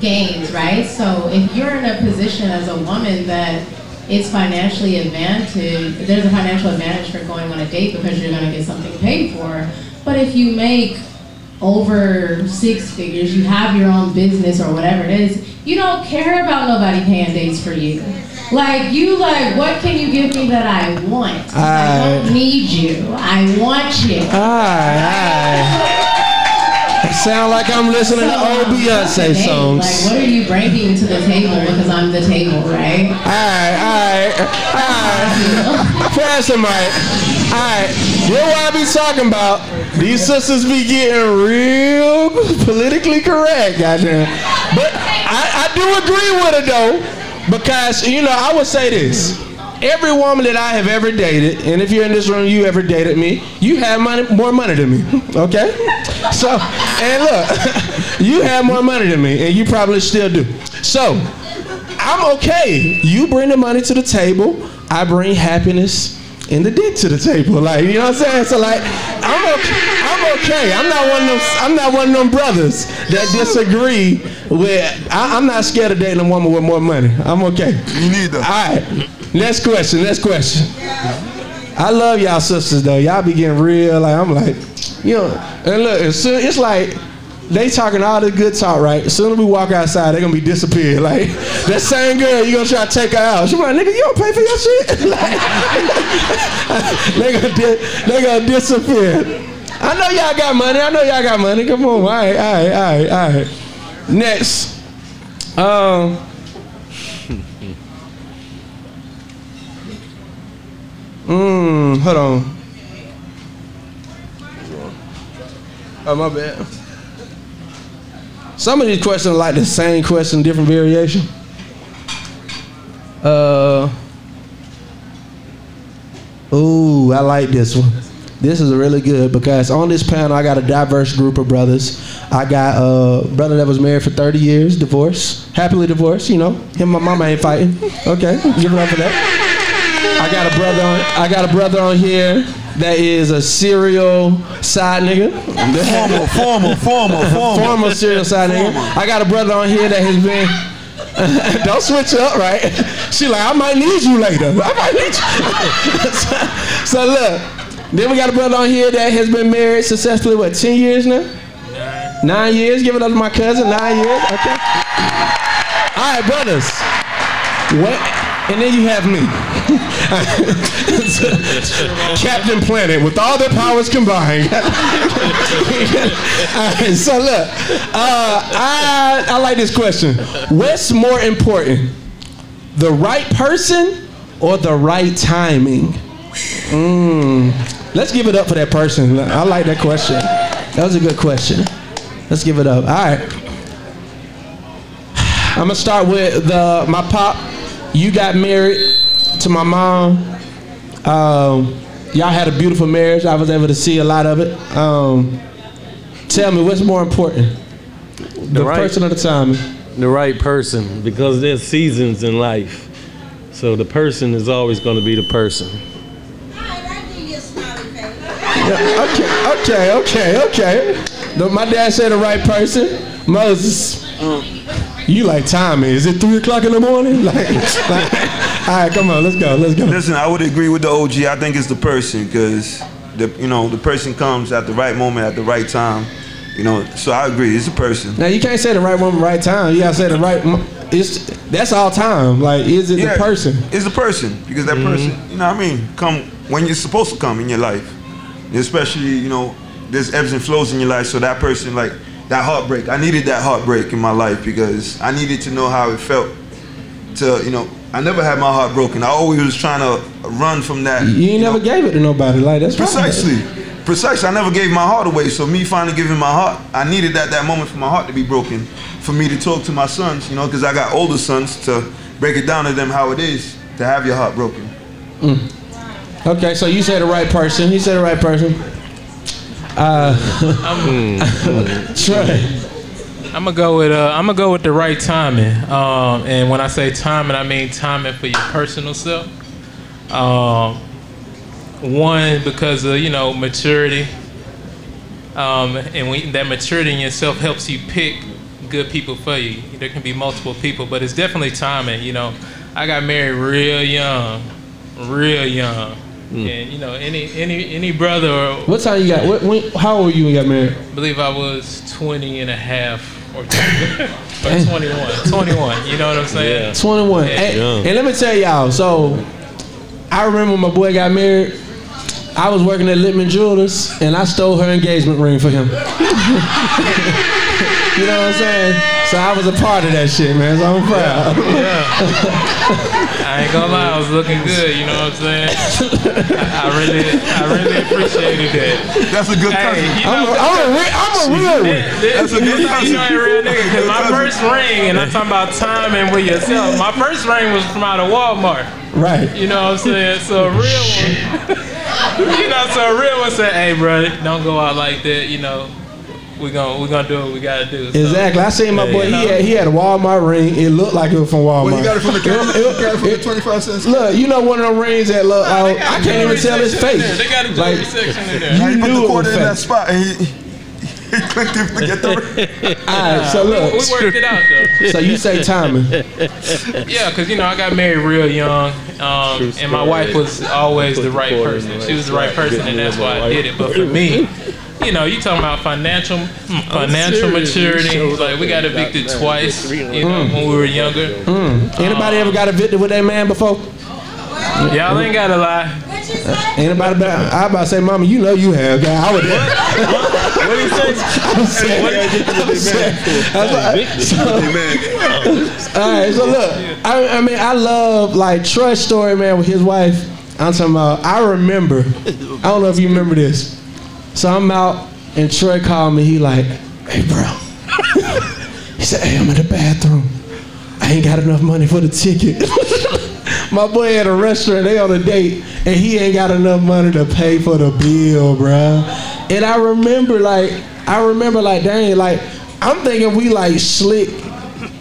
gains, right? So if you're in a position as a woman that it's financially advantage, there's a financial advantage for going on a date because you're going to get something paid for. But if you make over six figures, you have your own business or whatever it is, you don't care about nobody paying dates for you. Like you like, what can you give me that I want? I don't need you. I want you. Sound like I'm listening to old Beyonce songs. Like, what are you bringing to the table? Because I'm the table, right? Alright, alright, alright. Pass the mic. Alright, you know what I be talking about? These sisters be getting real politically correct, goddamn. But I, I do agree with it though, because you know I would say this. Every woman that I have ever dated, and if you're in this room, you ever dated me, you have money, more money than me, okay? So, and look, you have more money than me, and you probably still do. So, I'm okay. You bring the money to the table. I bring happiness and the dick to the table. Like, you know what I'm saying? So like, I'm okay. I'm okay. I'm not one of them. I'm not one of them brothers that disagree with. I, I'm not scared of dating a woman with more money. I'm okay. Me neither. All right. Next question. Next question. I love y'all sisters though. Y'all be getting real. Like I'm like, you know. And look, it's, it's like they talking all the good talk, right? As soon as we walk outside, they gonna be disappeared. Like that same girl, you gonna try to take her out. She like, nigga, you don't pay for your shit. like, they gonna di- they gonna disappear. I know y'all got money. I know y'all got money. Come on, all right, all right, all right, all right. Next, um. Mmm, hold on. Oh my bad. Some of these questions are like the same question, different variation. Uh. Ooh, I like this one. This is really good because on this panel I got a diverse group of brothers. I got a brother that was married for 30 years, divorced, happily divorced. You know, him and my mama ain't fighting. Okay, give it up for that. I got a brother on. I got a brother on here that is a serial side nigga. Formal, formal, formal, formal. formal serial side nigga. I got a brother on here that has been. Don't switch up, right? She like, I might need you later. I might need you. so, so look, then we got a brother on here that has been married successfully. What, ten years now? Nine. Nine years. Give it up to my cousin. Nine years. Okay. All right, brothers. What? And then you have me. Captain Planet with all their powers combined. so look, uh, I, I like this question. What's more important, the right person or the right timing? Mm. Let's give it up for that person. I like that question. That was a good question. Let's give it up. All right. I'm gonna start with the my pop. You got married to my mom. Um, y'all had a beautiful marriage. I was able to see a lot of it. Um, tell me, what's more important, the, right- person or the timing? The right person, because there's seasons in life. So the person is always going to be the person. Yeah, okay, okay, okay, okay. No, my dad said the right person. Moses, you like timing? Is it three o'clock in the morning? Like, like, right, come on, let's go, let's go. Listen, I would agree with the OG. I think it's the person because the you know the person comes at the right moment at the right time. You know, so I agree. It's the person. Now you can't say the right woman, right time. You gotta say the right. It's that's all time. Like, is it Yeah, the person? It's the person because that mm-hmm. person, you know, what I mean, come when you're supposed to come in your life. Especially, you know, there's ebbs and flows in your life. So that person, like that heartbreak, I needed that heartbreak in my life because I needed to know how it felt. To you know, I never had my heart broken. I always was trying to run from that. You ain't never gave it to nobody. Like that's right. Precisely. Precisely. I never gave my heart away. So me finally giving my heart, I needed that that moment for my heart to be broken, for me to talk to my sons, you know, because I got older sons to break it down to them how it is to have your heart broken. Mm. Okay, so you said the right person. He said the right person. Uh, Trey. I'm gonna go with uh, I'm gonna go with the right timing. Um, and when I say timing, I mean timing for your personal self. Um, one because of you know maturity, um, and when, that maturity in yourself helps you pick good people for you. There can be multiple people, but it's definitely timing. You know, I got married real young, real young, and you know any any any brother or What time you got? What, when, how old were you when you got married? I believe I was 20 and a half or, or 21. 21, you know what I'm saying? 21. Yeah. And, and let me tell y'all, so I remember when my boy got married, I was working at Littman Jewelers and I stole her engagement ring for him. you know what I'm saying? So I was a part of that shit, man. So I'm proud. Yeah. I ain't gonna lie, I was looking good, you know what I'm saying? I, I really, I really appreciated that. That's a good cousin. Hey, you I'm know, a- I'm a re- I'm a real one. That's a good cousin. You ain't a real nigga, cause my first ring, and I'm talking about timing with yourself. My first ring was from out of Walmart. Right. You know what I'm saying? So a real one, you know, so a real one said, "Hey, bro, don't go out like that." You know, we gonna we gonna do what we gotta do. So, Exactly. I seen my boy. He had, he had a Walmart ring. It looked like it was from Walmart. Well, you got it from the camera. It- You got it from the 25 cents. Look, you know one of them rings that look. Nah, out- they got I a can't even tell his face. there. They got a Like, section in there. Now You he put knew the it quarter was in that fake. spot and he, he clicked it to get the ring. All right. So look. we worked it out though. So you say timing. Yeah, because you know I got married real young, um, and my wife was always the the right person. She was the right right person, and that's why I did it. But for me, you know, you talking about financial mm, financial maturity. Like we got evicted married. twice. You know, when we were younger. Mm. Anybody ever got evicted with that man before? Y'all ain't gotta lie. Anybody? About, I about to say, Mama, you know you have. Guy, I would. What do you say? I'm saying. I'm saying. I was like- so- All right, so look, I, I mean, I love like Troy's story, man, with his wife. I'm talking about. I remember. I don't know if you remember this. So I'm out And Troy called me. He like, hey, bro. he said, hey, I'm in the bathroom. I ain't got enough money for the ticket. My boy at a restaurant, they on a date, and he ain't got enough money to pay for the bill, bro. And I remember, like, I remember, like, dang, like, I'm thinking we like slick,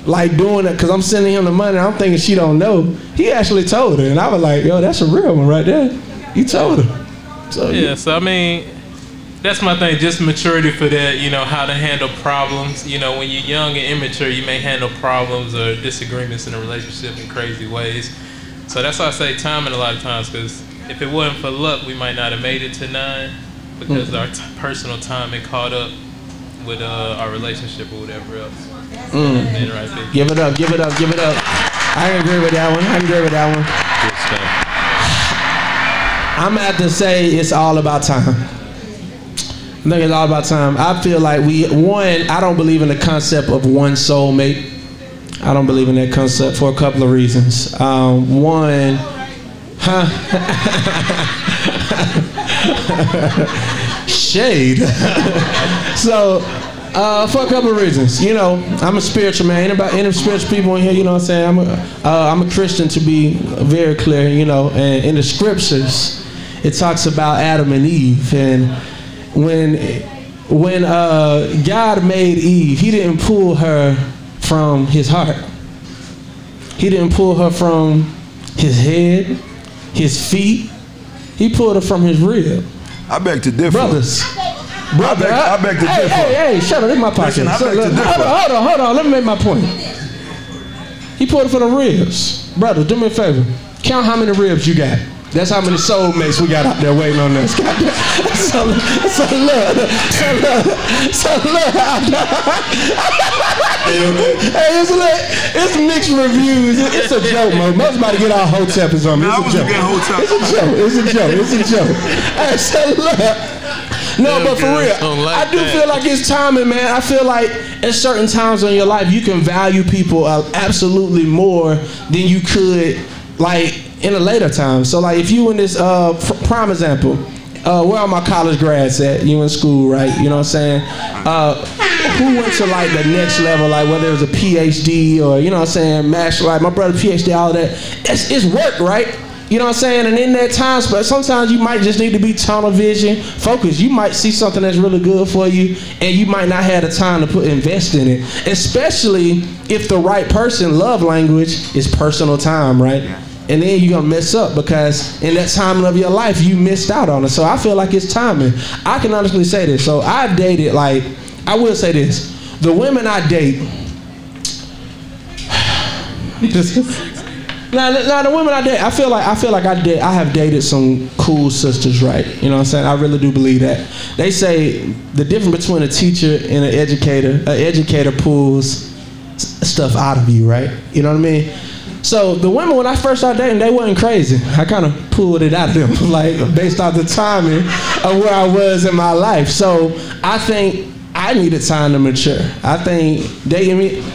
like doing it, cause I'm sending him the money. I'm thinking she don't know. He actually told her, and I was like, yo, that's a real one right there. He told her. So Yeah, so I mean, that's my thing. Just maturity for that. You know how to handle problems. You know when you're young and immature, you may handle problems or disagreements in a relationship in crazy ways. So that's why I say timing a lot of times. Because if it wasn't for luck, we might not have made it to nine because Mm. our t- personal timing caught up with uh, our relationship or whatever else. Mm. Right. Give it up, give it up, give it up. I agree with that one. I agree with that one. Good stuff. I'm gonna have to say it's all about time. Think it's all about time. I feel like we one. I don't believe in the concept of one soulmate. I don't believe in that concept for a couple of reasons. Um, one, huh? Shade. so, uh, for a couple of reasons. You know, I'm a spiritual man. Anybody, any spiritual people in here? You know what I'm saying? I'm a, uh, I'm a Christian to be very clear. You know, and in the scriptures, it talks about Adam and Eve, and when when uh, God made Eve, He didn't pull her from His heart. He didn't pull her from His head, His feet. He pulled her from His rib. I beg to differ. Brothers. I beg, I beg to hey, differ. Hey, hey, shut up, in my pocket. Listen, I So, beg to differ. hold on, hold on, hold on. Let me make my point. He pulled her from the ribs. Brother, do me a favor. Count how many ribs you got. That's how many soulmates we got out there waiting on us. So, so look, so look, so look. hey, it's, look, it's mixed reviews. It's a joke, man. Most about to get our hotep is on me. It's I a was joke. getting Hotep. It's a joke. It's a joke. It's a joke. Hey, so look. No, Them but for real, like I do that. feel like it's timing, man. I feel like at certain times in your life, you can value people uh, absolutely more than you could, like in a later time. So, like if you in this uh, pr- prime example, uh, where are my college grads at? You in school, right? You know what I'm saying? Uh, who went to like the next level, like whether it was a PhD or you know what I'm saying, master, like my brother PhD, all that. It's, it's work, right? You know what I'm saying? And in that time, but sometimes you might just need to be tunnel vision, focus. You might see something that's really good for you, and you might not have the time to put invest in it. Especially if the right person love language is personal time, right? And then you're gonna mess up because in that time of your life you missed out on it. So I feel like it's timing. I can honestly say this. So I've dated like I will say this. The women I date Now, now the women I date, I feel like I feel like I. I have dated some cool sisters, right? You know what I'm saying? I really do believe that. They say the difference between a teacher and an educator, an educator pulls stuff out of you, right? You know what I mean? So the women when I first started dating, they wasn't crazy. I kind of pulled it out of them, like based off the timing of where I was in my life. So I think I needed time to mature. I think dating me.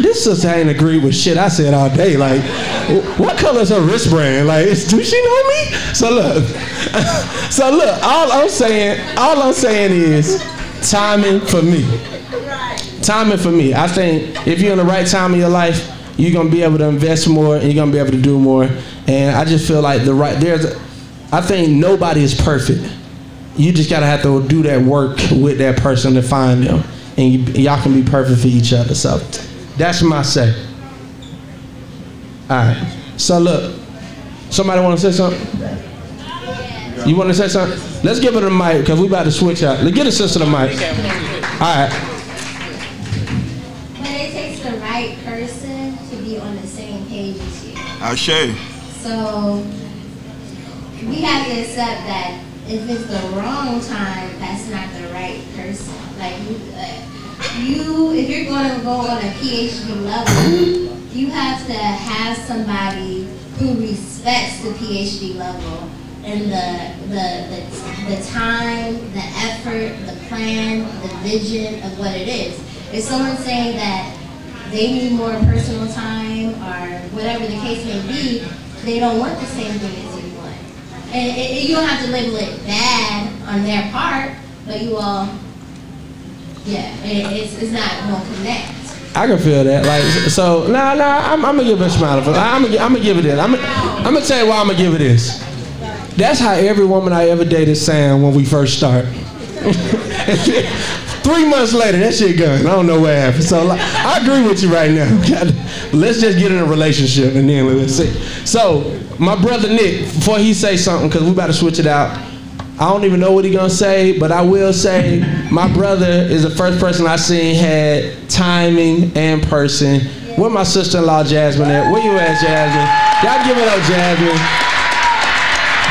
This sister ain't agreed with shit I said all day. Like, what color is her wristband? Like, do she know me? So look, so look. All I'm saying, all I'm saying is timing for me. Timing for me. I think if you're in the right time of your life, you're gonna be able to invest more and you're gonna be able to do more. And I just feel like the right there's. I think nobody is perfect. You just gotta have to do that work with that person to find them, and you, y'all can be perfect for each other. So that's my say. All right. So look, somebody want to say something? You want to say something? Let's give it a mic because we about to switch out. Let's get a sister the mic. All right. But it takes the right person to be on the same page as you. Ashe. So we have to accept that if it's the wrong time, that's not the right person. Like you, uh, you if you're going to go on a PhD level, you have to have somebody who respects the PhD level and the the the, the time, the effort, the plan, the vision of what it is. If someone's saying that they need more personal time or whatever the case may be, they don't want the same thing as you want. And it, it- you don't have to label it bad on their part, but you all Yeah, it, it's, it's not gonna connect. I can feel that. Like so, nah, nah. I'm, I'm gonna give it a smile. I'm gonna, I'm gonna give it this. I'm, I'm gonna tell you why I'm gonna give it this. That's how every woman I ever dated sound when we first start. Three months later, that shit gone. I don't know what happened. So like, I agree with you right now. let's just get in a relationship and then let's see. So my brother Nick, before he say something, cause we about to switch it out. I don't even know what he gonna say, but I will say my brother is the first person I seen had timing and person. Where my sister-in-law Jasmine at? Where you at, Jasmine? Y'all give it up, Jasmine.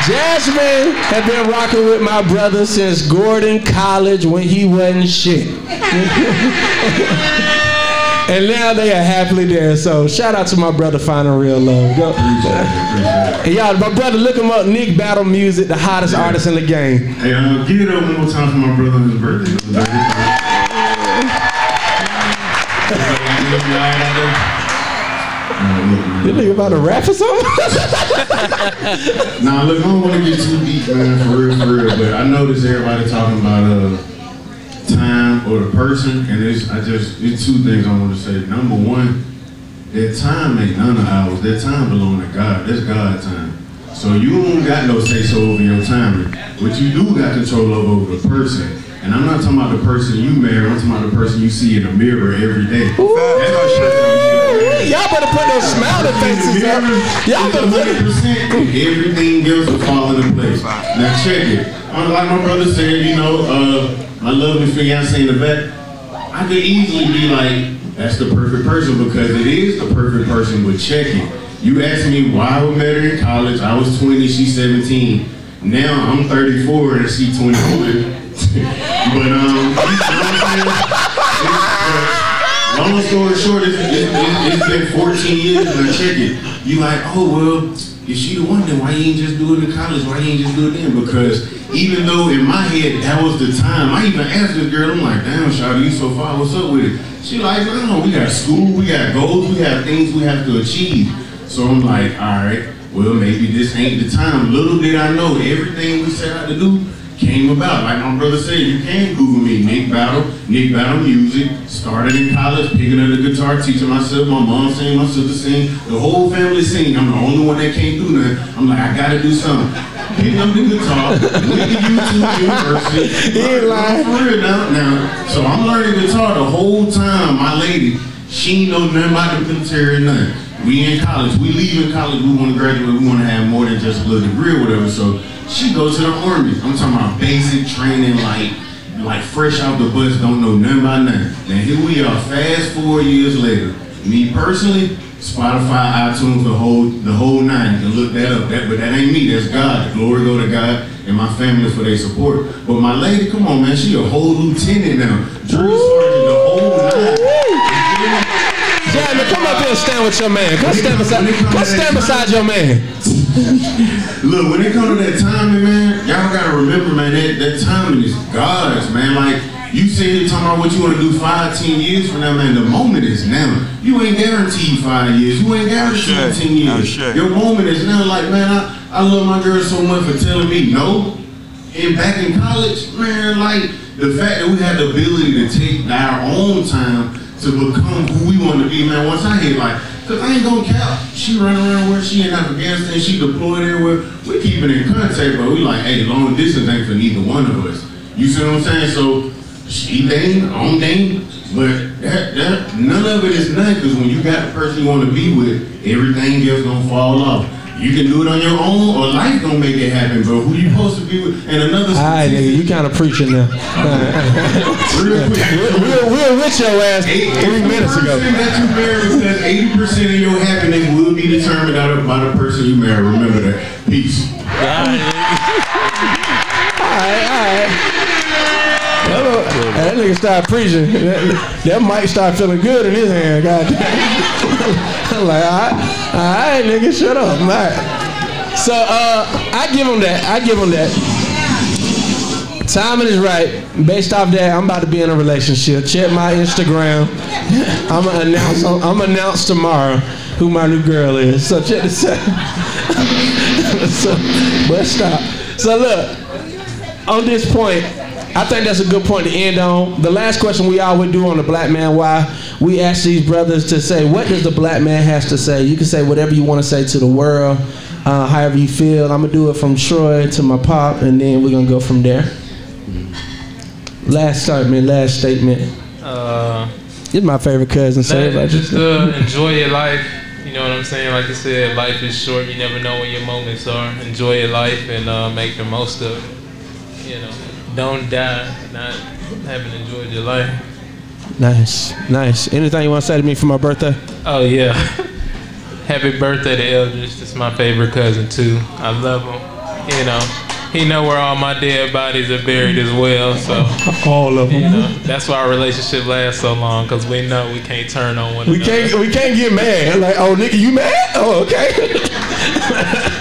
Jasmine had been rocking with my brother since Gordon College when he wasn't shit. and now they are happily there. So shout out to my brother finding real love. Go. Y'all, my brother, look him up. Nick Battle Music, the hottest artist in the game. Hey, uh, give it up one more time for my brother on his birthday. You nigga about to rap or something? nah, look, I don't want to get too deep, man, for real, for real. But I noticed everybody talking about uh, time or the person, and it's I just it's two things I want to say. Number one, that time ain't none of ours. That time belong to God. That's God's time. So you don't got no say so over your time. But you do got control over the person. And I'm not talking about the person you marry. I'm talking about the person you see in the mirror every day. Y'all better put those smiling faces up. Y'all better put. Everything else will fall into place. Now check it. Uh, Like my brother said, you know, uh, my lovely fiance in the back, I could easily be like, that's the perfect person because it is the perfect person, but check it. You asked me why we met her in college. I was 20, she's 17. Now I'm 34 and she's 21. But um? Long story short, it's, it's, it's been 14 years I check it. You like, oh well, if she the one, then why you ain't just do it in college? Why you ain't just do it then? Because even though in my head that was the time, I even asked this girl, I'm like, damn, Shawty, you so far, what's up with it? She like, no, we got school, we got goals, we have things we have to achieve. So I'm like, all right, well maybe this ain't the time. Little did I know, everything we set out to do came about. Like my brother said, you can't Google me, Nick Battle, Nick Battle Music. Started in college, picking up the guitar, teaching myself. My mom sing, my sister sing, the whole family sing. I'm the only one that can't do nothing. I'm like, I gotta do something. Picking up the guitar, went to YouTube University. He ain't lying. For real now, now. So I'm learning guitar the whole time. My lady, she ain't know nothing about the military or nothing. We in college, we leave in college, we want to graduate, we want to have more than just a little degree or whatever. So she goes to the army. I'm talking about basic training, like like fresh out the bus, don't know nothing about nothing. Now here we are, fast four years later. Me personally, Spotify, iTunes, the whole the whole nine. You can look that up. That, but that ain't me. That's God. Glory go to God and my family for their support. But my lady, come on, man, she a whole lieutenant now. Drill sergeant, the whole nine. Jasmine, come up here and stand with your man. Come stand beside, come stand beside your man. Look, when it comes to that timing, man, y'all gotta remember, man, that, that timing is God's, man. Like, you sit here talking about what you wanna do five, ten years from now, man. The moment is now. You ain't guaranteed five years. You ain't guaranteed ten years. Your moment is now. Like, man, I, I love my girl so much for telling me no. And back in college, man, like, the fact that we had the ability to take our own time to become who we want to be, man. Once I hit like, cause I ain't gonna cap. She run around where she in Afghanistan, she deployed everywhere. We keeping in contact, but we like, hey, long distance ain't for neither one of us. You see what I'm saying? So she dating, I'm dating, but that, that none of it is nothing. Cause when you got the person you want to be with, everything else gonna fall off. You can do it on your own, or life gonna make it happen, bro. Who you supposed to be with? And another. All right, nigga, you kind of preaching now. Real quick. We were, we with your ass three minutes ago. that you marry because 80% of your happiness will be determined by the, by the person you marry. Remember that. Peace. Alright, alright. That nigga start preaching. That, that mic start feeling good in his hand. God I'm like, alright, alright, nigga, shut up. Alright. So, uh, I give him that. I give him that. Timing is right. Based off that, I'm about to be in a relationship. Check my Instagram. I'm gonna announce. I'm announce tomorrow who my new girl is. So check this out. so, but stop. So look, on this point, I think that's a good point to end on. The last question we always do on the Black Man Why, we ask these brothers to say, what does the black man has to say? You can say whatever you want to say to the world, uh, however you feel. I'm gonna do it from Troy to my pop, and then we're gonna go from there. Last statement, last statement. Uh, is my favorite cousin, so everybody just uh, enjoy your life. You know what I'm saying? Like I said, life is short. You never know when your moments are. Enjoy your life and uh, make the most of it. You know, don't die not having enjoyed your life. nice, nice. Anything you want to say to me for my birthday? Oh yeah. Happy birthday to Eldridge. This is my favorite cousin too. I love him. You know, he know where all my dead bodies are buried as well. So all of them. You know, that's why our relationship lasts so long because we know we can't turn on one We another. can't we can't get mad. Like, oh nigga, you mad? Oh, okay.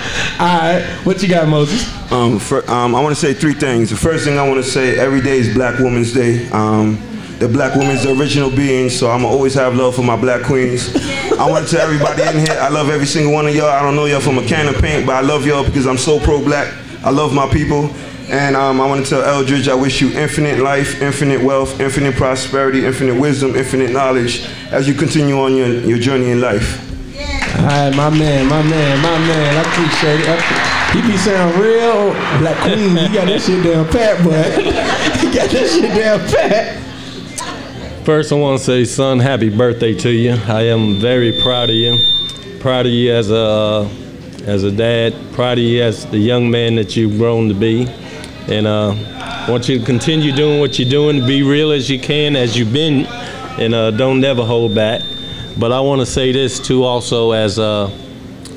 All right, what you got, Moses? Um, fir- um, I want to say three things. The first thing I want to say, every day is Black Women's Day. Um, the black woman's the original being, so I'ma always have love for my black queens. I want to tell everybody in here, I love every single one of y'all. I don't know y'all from a can of paint, but I love y'all because I'm so pro-black. I love my people. And um, I want to tell Eldridge, I wish you infinite life, infinite wealth, infinite prosperity, infinite wisdom, infinite knowledge as you continue on your, your journey in life. All right, my man, my man, my man. I appreciate it. I, he be sound real black queen. You got that shit down pat, boy. you got that shit down pat. First, I want to say, son, happy birthday to you. I am very proud of you. Proud of you as a as a dad. Proud of you as the young man that you've grown to be. And uh, want you to continue doing what you're doing. Be real as you can, as you've been, and uh, don't never hold back. But I want to say this too, also as a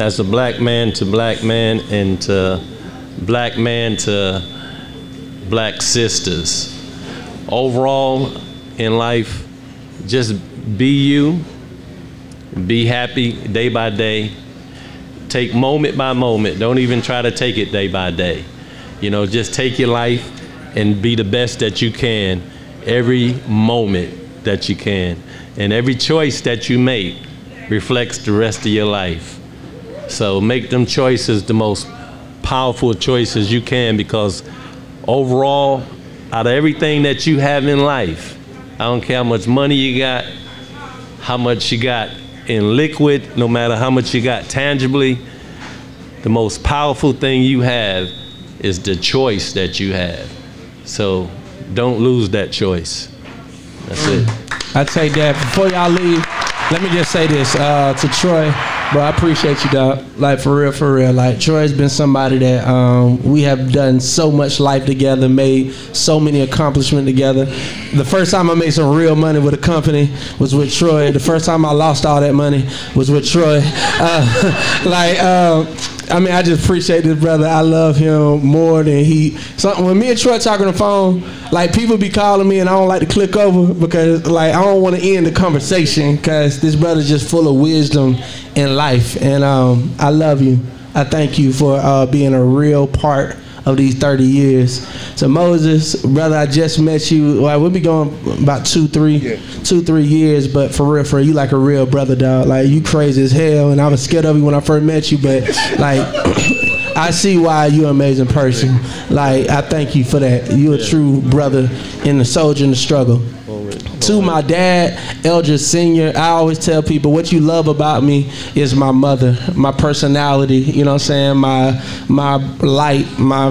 as a black man to black man, and to black man to black sisters. Overall, in life, just be you, be happy day by day, take moment by moment. Don't even try to take it day by day. You know, just take your life and be the best that you can every moment that you can. And every choice that you make reflects the rest of your life. So make them choices the most powerful choices you can because overall, out of everything that you have in life, I don't care how much money you got, how much you got in liquid, no matter how much you got tangibly, the most powerful thing you have is the choice that you have. So don't lose that choice. That's it. I take that. Before y'all leave, let me just say this uh, to Troy, bro. I appreciate you, dog. Like for real, for real. Like Troy's been somebody that um, we have done so much life together, made so many accomplishments together. The first time I made some real money with a company was with Troy. The first time I lost all that money was with Troy. Uh, like. Um, I mean, I just appreciate this brother. I love him more than he. So when me and Troy talking on the phone, like people be calling me, and I don't like to click over because, like, I don't want to end the conversation because this brother's just full of wisdom in life, and um, I love you. I thank you for uh, being a real part of these 30 years. So Moses, brother, I just met you. Well, we'll be going about two, three, two, three years. But for real, for real, you like a real brother, dog. Like you crazy as hell, and I was scared of you when I first met you. But like, I see why you're an amazing person. Like I thank you for that. You're a true brother in the soldier in the struggle. To my dad, Eldridge Senior, I always tell people what you love about me is my mother, my personality. You know what I'm saying? My my light, my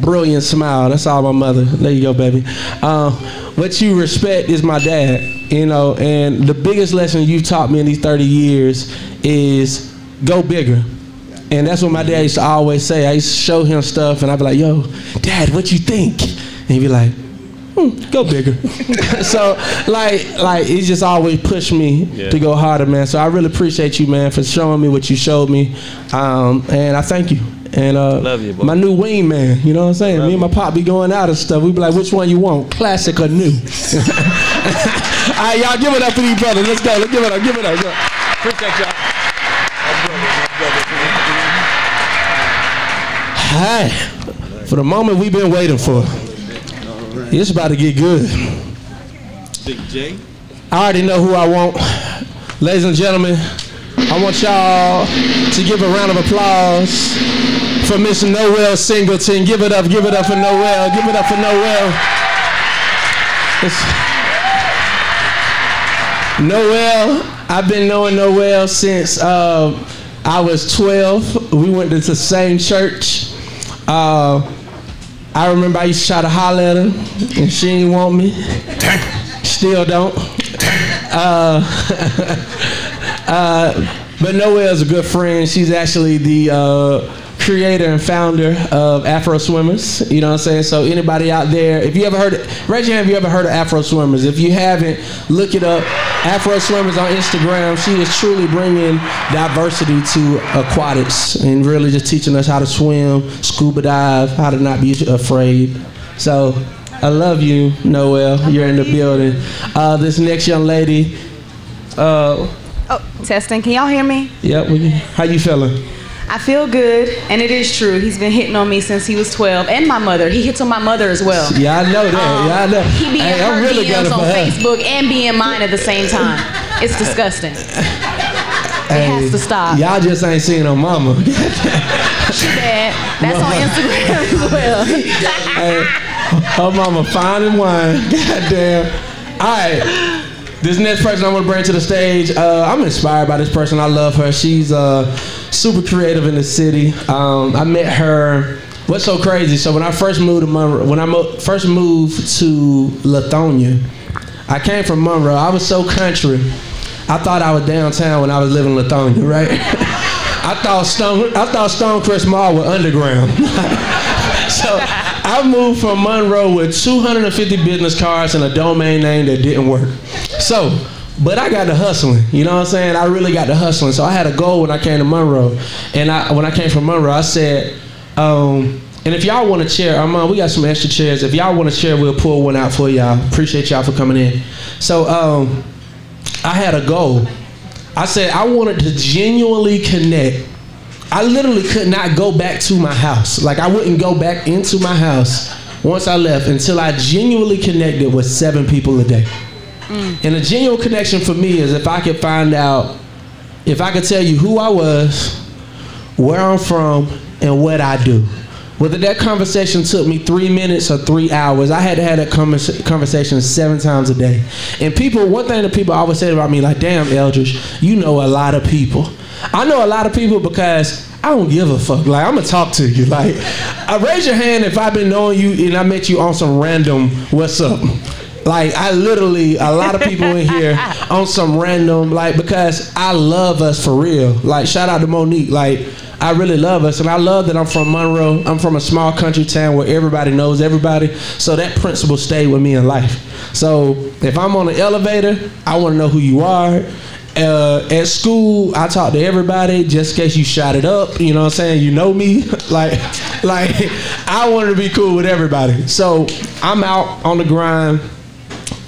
brilliant smile. That's all my mother. There you go, baby. Uh, what you respect is my dad. You know, and the biggest lesson you've taught me in these 30 years is go bigger. And that's what my dad used to always say. I used to show him stuff, and I'd be like, "Yo, Dad, what you think?" And he'd be like, hmm, "Go bigger." so, like, like he just always pushed me Yeah. to go harder, man. So I really appreciate you, man, for showing me what you showed me, um, and I thank you. And uh, Love you, boy. my new wing man, you know what I'm saying? me and my pop be going out and stuff. We be like, "Which one you want, classic or new?" All right, y'all, give it up for these brothers. Let's go. Let's give it up. Give it up. Go. Appreciate y'all. Hi. For the moment we've been waiting for. It's about to get good. Big J. I already know who I want. Ladies and gentlemen, I want y'all to give a round of applause for Miss Noel Singleton. Give it up, give it up for Noel. Give it up for Noel. Noel, I've been knowing Noel since uh, I was 12. We went to the same church. Uh, I remember I used to try to holler at her, and she didn't want me. Still don't. Uh, uh, but Noel's a good friend. She's actually the uh, creator and founder of Afro Swimmers. You know what I'm saying? So anybody out there, if you ever heard, raise your hand if you ever heard of Afro Swimmers. If you haven't, look it up. Afro Swimmers on Instagram. She is truly bringing diversity to aquatics and really just teaching us how to swim, scuba dive, how to not be afraid. So I love you, Noel. You're in the building. Uh, this next young lady. Uh, Oh, testing. Can y'all hear me? yep. How you feeling? I feel good, and it is true. He's been hitting on me since he was 12, and my mother. He hits on my mother as well. Yeah, I know that. yeah, I know. Um, He be in Hey, her really DMs on. Facebook and be in mine at the same time. It's disgusting. Hey, has to stop. Y'all just ain't seen her mama. She bad. That's on Instagram as well. hey, her mama fine and wine. Goddamn. All right. This next person I want to bring to the stage, uh, I'm inspired by this person. I love her. She's uh, super creative in the city. Um, I met her. What's so crazy? So when I first moved to Monroe, when I mo- first moved to Lithonia, I came from Monroe. I was so country. I thought I was downtown when I was living in Lithonia, right? I thought Stone, I thought Stonecrest Mall was underground. so I moved from Monroe with 250 business cards and a domain name that didn't work. So, but I got the hustling. You know what I'm saying? I really got the hustling. So I had a goal when I came to Monroe, and I when I came from Monroe, I said. Um, and if y'all want a chair, I'm on. we got some extra chairs. If y'all want a chair, we'll pull one out for y'all. Appreciate y'all for coming in. So um, I had a goal. I said I wanted to genuinely connect. I literally could not go back to my house. Like I wouldn't go back into my house once I left until I genuinely connected with seven people a day. And a genuine connection for me is if I could find out, if I could tell you who I was, where I'm from, and what I do. Whether that conversation took me three minutes or three hours, I had to have that convers- conversation seven times a day. And people, one thing that people always say about me, like, damn, Eldridge, you know a lot of people. I know a lot of people because I don't give a fuck. Like, I'm gonna talk to you. Like, I raise your hand if I've been knowing you and I met you on some random what's up. Like I literally, a lot of people in here on some random, like because I love us for real. Like shout out to Monique. Like I really love us, and I love that I'm from Monroe. I'm from a small country town where everybody knows everybody. So that principle stayed with me in life. So if I'm on an elevator, I want to know who you are. Uh, at school, I talk to everybody just in case you shot it up. You know what I'm saying? You know me. like, like I wanted to be cool with everybody. So I'm out on the grind.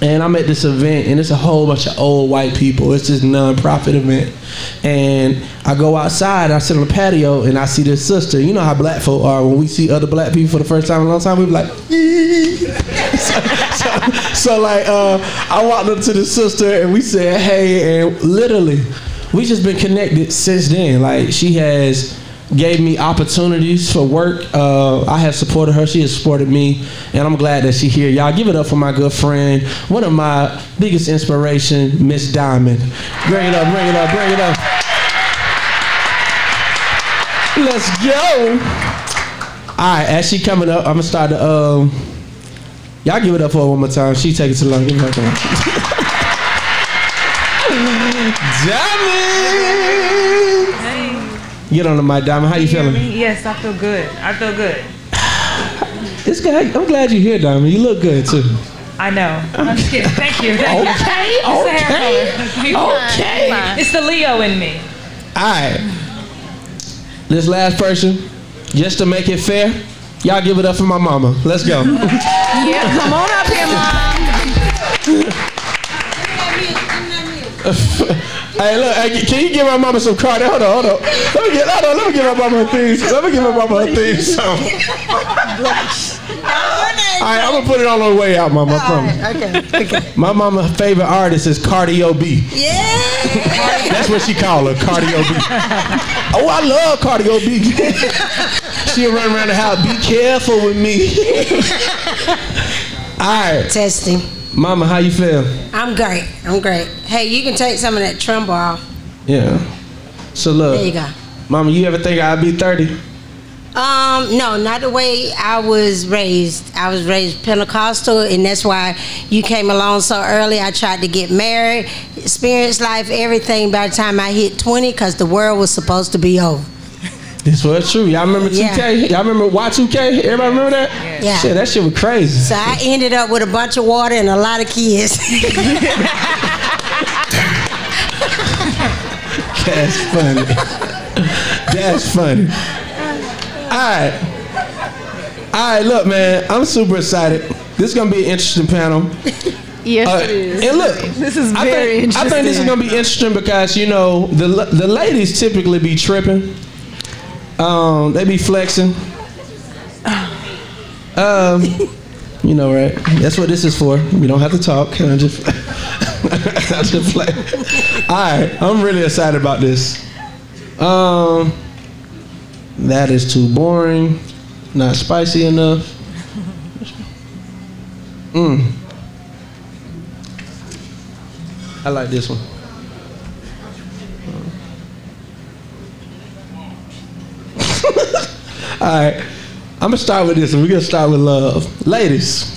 And I'm at this event, and it's a whole bunch of old white people. It's this non-profit event, and I go outside. I sit on the patio, and I see this sister. You know how black folk are when we see other black people for the first time in a long time. We be like, so, so, so like, uh, I walked up to the sister, and we said, "Hey," and literally, we just been connected since then. Like, she has gave me opportunities for work. Uh, I have supported her. She has supported me, and I'm glad that she's here. Y'all give it up for my good friend, one of my biggest inspiration, Miss Diamond. Bring it up, bring it up, bring it up. Let's go. All right, as she coming up, I'm gonna start the. Um, y'all give it up for her one more time. She taking too long. Give it up. Diamond. Get on the mic, Diamond. How you feeling? Yes, I feel good. I feel good. This guy, I'm glad you're here, Diamond. You look good too. I know. I'm just kidding. Thank you. Thank you. Okay, It's the okay, color. Thank you. okay. It's the Leo in me. All right. This last person, just to make it fair, y'all give it up for my mama. Let's go. Yeah, come on up here, mom. hey, look, hey, can you give my mama some card? Hold on, hold on. Let me get, hold on, let me give my mama her theme. Let me give my mama her theme song. All right, I'm gonna put it on the way out, mama. I promise. Okay, okay. My mama's favorite artist is Cardio B. Yeah. That's what she call her, Cardio B. Oh, I love Cardio B. She'll run around the house. Be careful with me. All right. Testing. Mama, how you feel? I'm great. I'm great. Hey, you can take some of that tremble off. Yeah. So look. There you go. Mama, you ever think I'd be 30? Um, no, not the way I was raised. I was raised Pentecostal, and that's why you came along so early. I tried to get married, experience life, everything by the time I hit 20, because the world was supposed to be over. This was true. Y'all remember 2K? Yeah. Y'all remember Y2K? Everybody remember that? Yeah. Shit, that shit was crazy. So I ended up with a bunch of water and a lot of kids. That's funny. That's funny. All right. All right, look, man. I'm super excited. This is gonna be an interesting panel. Yes, Uh, it is. And look, this is I very think, interesting. I think this is gonna be interesting because you know the the ladies typically be tripping. Um, they be flexing. Um, you know, right? That's what this is for. We don't have to talk. I just, I just play. All right, I'm really excited about this. Um, that is too boring. Not spicy enough. Mm. I like this one. All right, I'm gonna start with this and We're gonna start with love, ladies.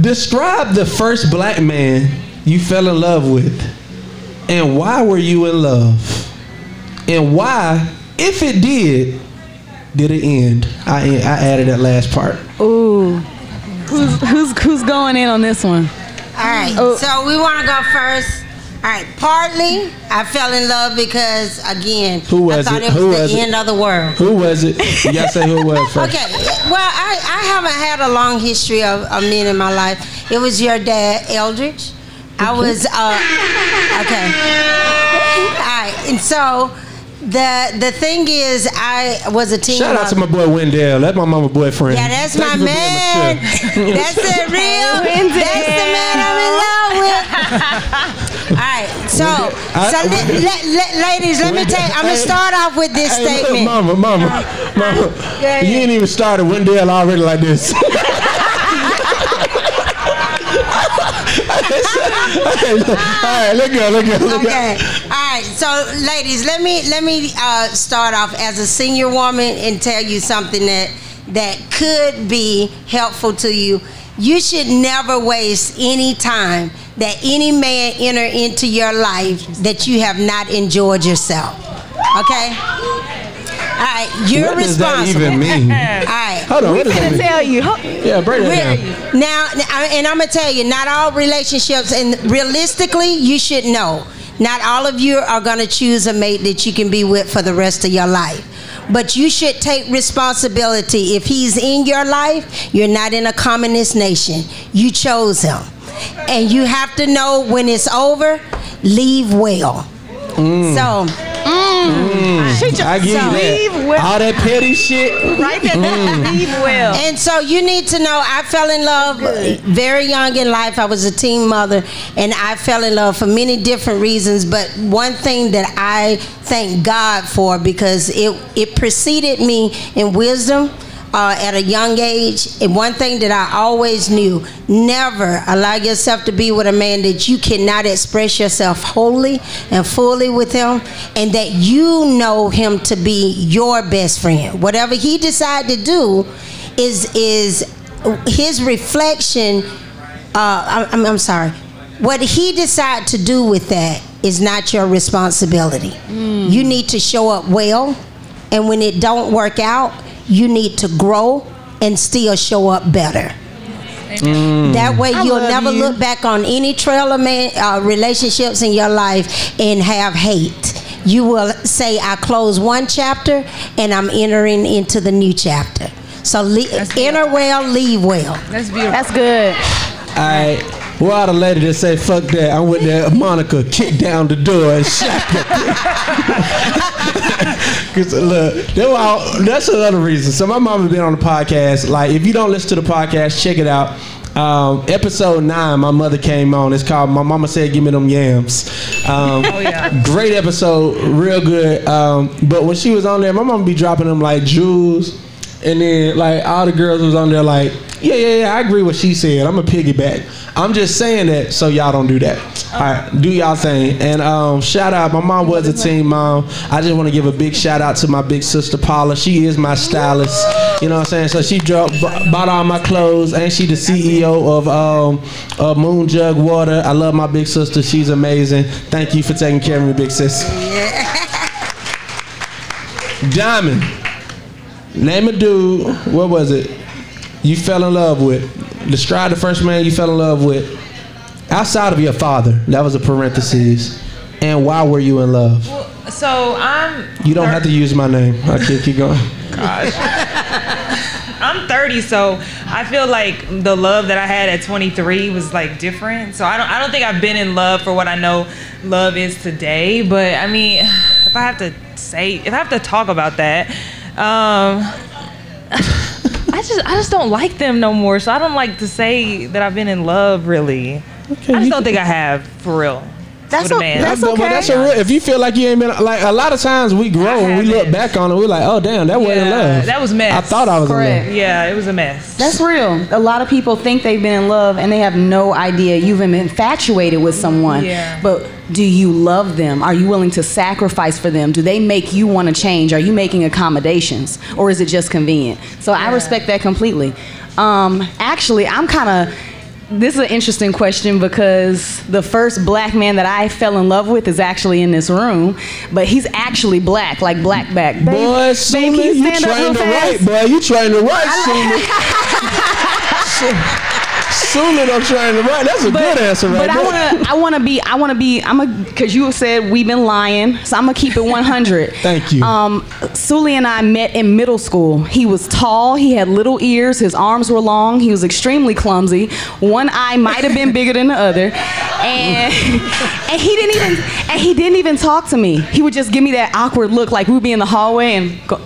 Describe the first black man you fell in love with, and why were you in love, and why, if it did, did it end? I I added that last part. Ooh. Who's who's who's going in on this one? All right, Oh. so we want to go first. All right, partly I fell in love because again, Who was I thought it? it, was Who the was it? end of the world. Who was it? You gotta say who it was first. Okay, well, I, I haven't had a long history of, of men in my life. It was your dad, Eldridge. I was, uh, okay. All right, and so the the thing is, I was a teen. Shout out to my boy Wendell. That's my mama boyfriend. Yeah, that's Thank my you for being man. mature. That's the real. That's the man I'm in love with. All right, so I- so let, let, let- ladies, let me tell you. I'm gonna start off with this look, statement. mama, mama, mama. ahead. You ain't even started Wendell already like this. All right, let go, let go, let Okay. go. All right. So, ladies, let me let me uh, start off as a senior woman and tell you something that that could be helpful to you. You should never waste any time that any man enter into your life that you have not enjoyed yourself. Okay. All right. You're What does that responsible. even mean? All right. Hold on, We what does that mean? tell you. Yeah, break that down. Now, and I'm gonna tell you, not all relationships, and realistically, you should know, not all of you are gonna choose a mate that you can be with for the rest of your life. But you should take responsibility. If he's in your life, you're not in a communist nation. You chose him. And you have to know when it's over, leave well. Mm. So, She just I give you leave well. All that petty shit. Right there. Leave well. And so you need to know I fell in love very young in life. I was a teen mother and I fell in love for many different reasons. But one thing that I thank God for because it, it preceded me in wisdom. Uh, at a young age, and one thing that I always knew: never allow yourself to be with a man that you cannot express yourself wholly and fully with him, and that you know him to be your best friend. Whatever he decide to do, is is his reflection. Uh, I'm, I'm sorry. What he decide to do with that is not your responsibility. You need to show up well, and when it don't work out, you need to grow and still show up better. That way, I you'll never you. look back on any trail of man, uh, relationships in your life and have hate. You will say, "I close one chapter and I'm entering into the new chapter." So le- enter well, leave well. That's beautiful. That's good. All right. Well, all the lady that say fuck that, I'm with that Monica kick down the door and shut Cause look, that was- that's another reason. So my mama been on the podcast. Like, if you don't listen to the podcast, check it out. Um, episode nine, my mother came on. It's called "My Mama Said Give Me Them Yams." Um, Oh, yeah. Great episode, real good. Um, but when she was on there, my mama be dropping them like jewels, and then like all the girls was on there like Yeah, yeah, yeah. I agree with she said. I'm a piggyback. I'm just saying that so y'all don't do that. All right, do y'all thing. And um, shout out. My mom was a team mom. I just want to give a big shout out to my big sister Paula. She is my stylist. You know what I'm saying? So she dro- b- bought all my clothes, and she the CEO of um, uh, Moon Jug Water. I love my big sister. She's amazing. Thank you for taking care of me, big sis. Diamond. Name a dude. What was it? You fell in love with. Describe the first man you fell in love with. Outside of your father. That was a parentheses. And why were you in love? So I'm. You don't have to use my name. I keep keep going. Gosh. I'm 30, so I feel like the love that I had at 23 was like different. So I don't I don't think I've been in love for what I know love is today. But I mean, if I have to say, if I have to talk about that, um, just I just don't like them no more. So I don't like to say that I've been in love really. I just don't think I have for real. That's with a man. That's but that's a real, if you feel like you ain't been like a lot of times we grow and we look back on it, we're like, oh damn, that wasn't love. That was mess. I thought I was in Correct. love. Yeah, it was a mess. That's real. A lot of people think they've been in love and they have no idea you've been infatuated with someone. Yeah. But do you love them? Are you willing to sacrifice for them? Do they make you want to change? Are you making accommodations? Or is it just convenient? So I respect that completely. Um, actually, I'm kind of. This is an interesting question because the first black man that I fell in love with is actually in this room, but he's actually black, like black back. Babe, Boy, babe, Sumi, can you stand up to write, boy. You trying to write, Sumi. Sumi I'm trying to write. That's a good answer right But I want to, I want to be, I want to be, I'm a, because you said we've been lying, so I'm gonna keep it 100. Thank you. Um, Sully and I met in middle school. He was tall, he had little ears, his arms were long, he was extremely clumsy. One eye might have been bigger than the other, and and he didn't even, and he didn't even talk to me. He would just give me that awkward look, like we'd be in the hallway and go.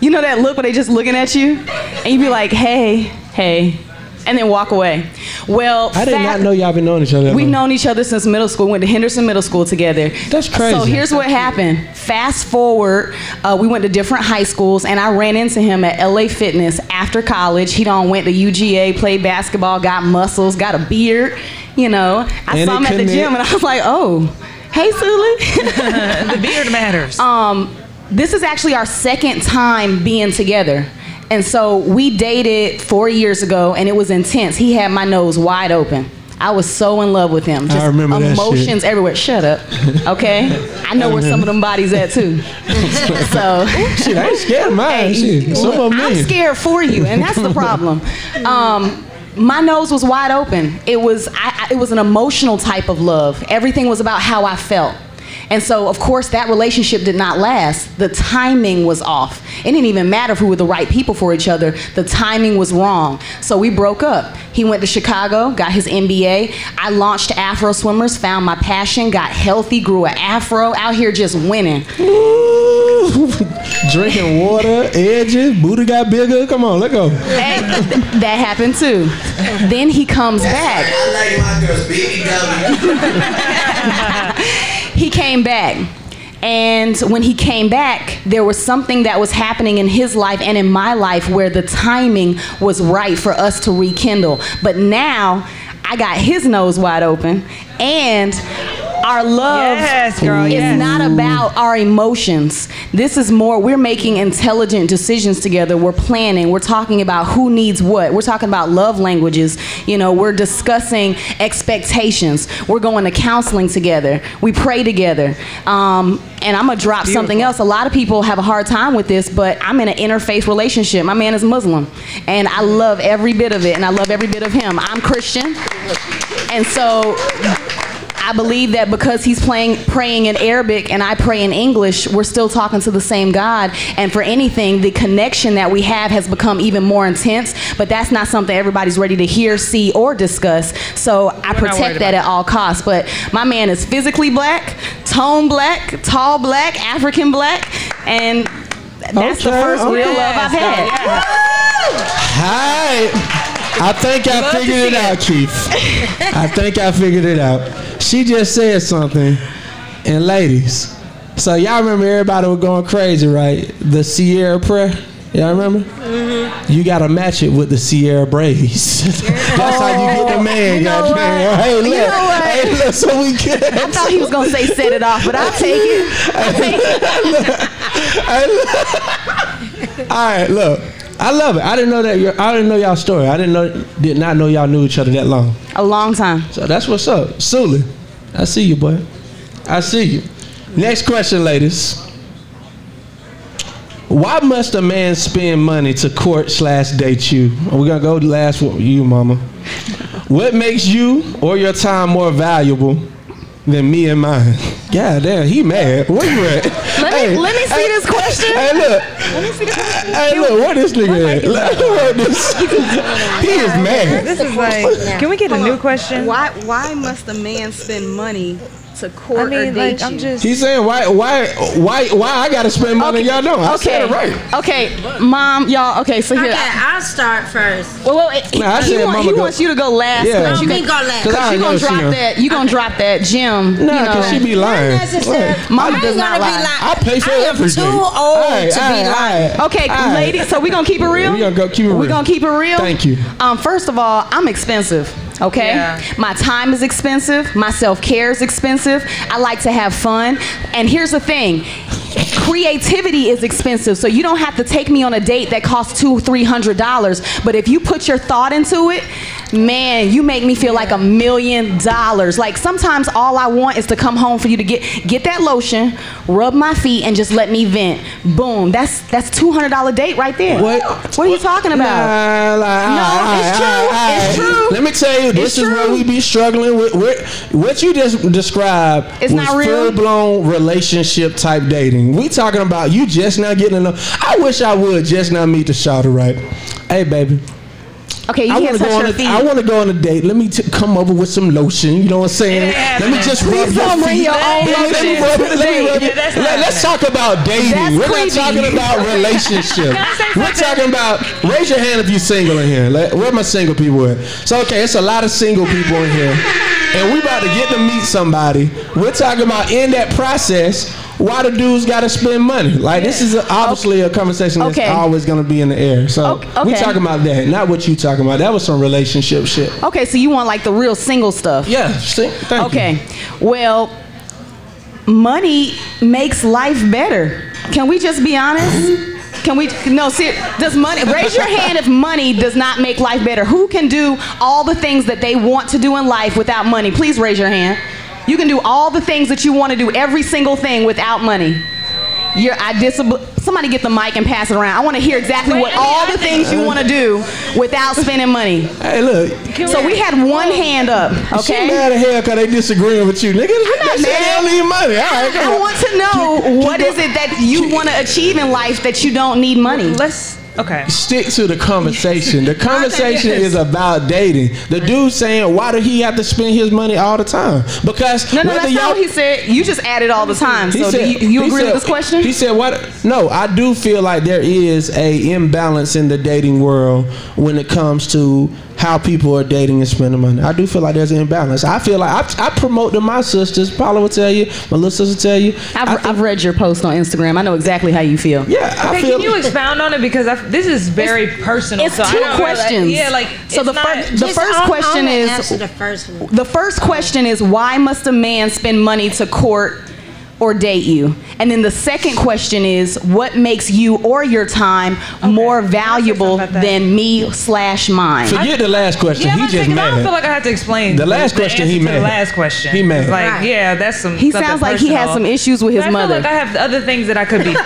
You know that look where they just looking at you, and you'd be like, "Hey, hey," and then walk away. Well, I did fa- not know y'all been knowing each other. We've long. known each other since middle school. Went to Henderson Middle School together. That's crazy. So here's what happened. Fast forward, uh, we went to different high schools, and I ran into him at LA Fitness after college. He done went to UGA, played basketball, got muscles, got a beard. You know, I And saw him at the gym, and I was like, oh, hey, Suli. the beard matters. Um, this is actually our second time being together. And so we dated four years ago, and it was intense. He had my nose wide open. I was so in love with him. I Just remember that emotions everywhere. Shut up. Okay? I know where some of them bodies at too. so Shit, I ain't scared of mine. Shit, some of them I'm scared for you, and that's the problem. Um, my nose was wide open. It was I, I, it was an emotional type of love. Everything was about how I felt. And so, of course, that relationship did not last. The timing was off. It didn't even matter if we were the right people for each other. The timing was wrong. So we broke up. He went to Chicago, got his MBA. I launched Afro Swimmers, found my passion, got healthy, grew an afro, out here just winning. Drinking water, edges, booty got bigger. Come on, let go. Hey, th- that happened too. Then he comes back. I like my girls, baby W. he came back. And when he came back, there was something that was happening in his life and in my life where the timing was right for us to rekindle. But now I got his nose wide open and our love Yes, girl, is yes. not about our emotions. This is more, we're making intelligent decisions together. We're planning. We're talking about who needs what. We're talking about love languages. You know, we're discussing expectations. We're going to counseling together. We pray together. Um, and I'm going to drop something else. A lot of people have a hard time with this, but I'm in an interfaith relationship. My man is Muslim. And I love every bit of it, and I love every bit of him. I'm Christian. And so I believe that because he's playing praying in Arabic and I pray in English, we're still talking to the same God. And for anything, the connection that we have has become even more intense. But that's not something everybody's ready to hear, see, or discuss. So I worried protect that at all costs. But my man is physically black, tone black, tall black, African black, and that's the Okay, first real love I've had. Hi. I think I Love figured it out, it. Chief. I think I figured it out. She just said something. And ladies, so y'all remember everybody was going crazy, right? The Ciara prayer. Y'all remember? Mm-hmm. You gotta match it with the Ciara braids. That's how you get the oh, man. You know goddamn. Hey, You look, know what? hey, look, so we good. I thought he was gonna say set it off, but I'll take it. I'll take it. All right, look. I love it. I didn't know that. I didn't know y'all story. I didn't know. Did not know y'all knew each other that long. A long time. So that's what's up, Suli. I see you, boy. I see you. Next question, ladies. Why must a man spend money to court slash date you? We're gonna go the last one, you, mama. What makes you or your time more valuable than me and mine? God damn, he mad. Where you at? Let me let me see this question. Hey, look. Let me see the question. Hey, look, where this nigga at? Look, where this- He is mad. This is like, can we get a new question? Why why must a man spend money to court I mean, or date like, I'm you? just- He's saying why why why why I gotta spend money y'all don't. I okay. said it right. Okay, mom, y'all. Okay, so here. Okay, I'll start first. Well, well it, Nah, I he, said want- mama he go- wants you to go last. Yeah. cause you No, me can- go last. 'Cause I Cause you know gonna she drop gonna- that. You gonna drop that gym. Nah, you know. cause she be lying. necessary. What? Mama I does not lie. be lying. I pay for I am everything. too old Alright, to be lying. alright. Okay, Alright. ladies. So we gonna keep it real. We gonna go keep it real. We real. gonna keep it real. Thank you. Um, first of all, I'm expensive. Okay, Yeah. my time is expensive. My self care is expensive. I like to have fun. And here's the thing. Creativity is expensive, so you don't have to take me on a date that costs two, three hundred dollars. But if you put your thought into it, man, you make me feel like a million dollars. Like sometimes all I want is to come home for you to get get that lotion, rub my feet, and just let me vent. Boom. That's that's two hundred dollar date right there. What? What are you talking about? Nah, No, it's true. It's true. Let me tell you, this It's is where true. we be struggling with. What, what you just described It's not real? full blown relationship type dating. We talking about you just now getting know. I wish I would just now meet the shouter right. Hey, baby. Okay, you I can't touch go on. her A, feet. I want to go on a date. Let me t- come over with some lotion. You know what I'm saying? Ain't Let me just Please rub your feet. your own Let me- let me lotion rub it- let me rub it. Yeah, Let- Let's talk about dating. That's We're creepy. not talking about relationships. We're talking about. Raise your hand if you're single in here. Where my single people at? So okay, it's a lot of single people in here, and we about to get to meet somebody. We're talking about in that process. Why the dudes got to spend money? Like this is obviously a conversation that's Okay. always going to be in the air. So Okay, we talking about that, not what you talking about. That was some relationship shit. Okay, so you want like the real single stuff? Yeah. See, Okay. Well, money makes life better. Can we just be honest? Can we no see, does money raise your hand if money does not make life better? Who can do all the things that they want to do in life without money? Please raise your hand. You can do all the things that you want to do, every single thing without money. You're I disab- somebody get the mic and pass it around. I want to hear exactly Wait, what I mean, all I the things you uh-huh. want to do without spending money. Hey, look. So we had one hand up, She okay? mad as hell because they disagreeing with you. Nigga, I'm not they say they mad. don't need money. All right, come I on. want to know what is it that you want to achieve in life that you don't need money. Let's. Okay. Stick to the conversation. The conversation is about dating. The dude saying, why do he have to spend his money all the time? Because No, no, that's not what he said. You just added all the time. So said- do you, you agree said- with this question? He said, "What? No, I do feel like there is a imbalance in the dating world when it comes to how people are dating and spending money. I do feel like there's an imbalance. I feel like I, I promote to my sisters. Paula will tell you. My little sister tell you. I've, I've read your post on Instagram. I know exactly how you feel. Yeah, I Okay, feel. can you expound on it because I, this is very personal. It's so I two don't really- questions. yeah, like So the not, fir- the first I'm- I'm question gonna is- the first one. The first question is why must a man spend money to court or date you? And then the second question is what makes you or your time more valuable than me slash mine? Forget the last question. Yeah, he I'm just thinking, I don't feel like I have to explain The last question, answer he to mad. The last question, He mad. It's Like, Right. yeah, that's some. He sounds like he has some issues with his But I mother. feel like I have other things that I could be.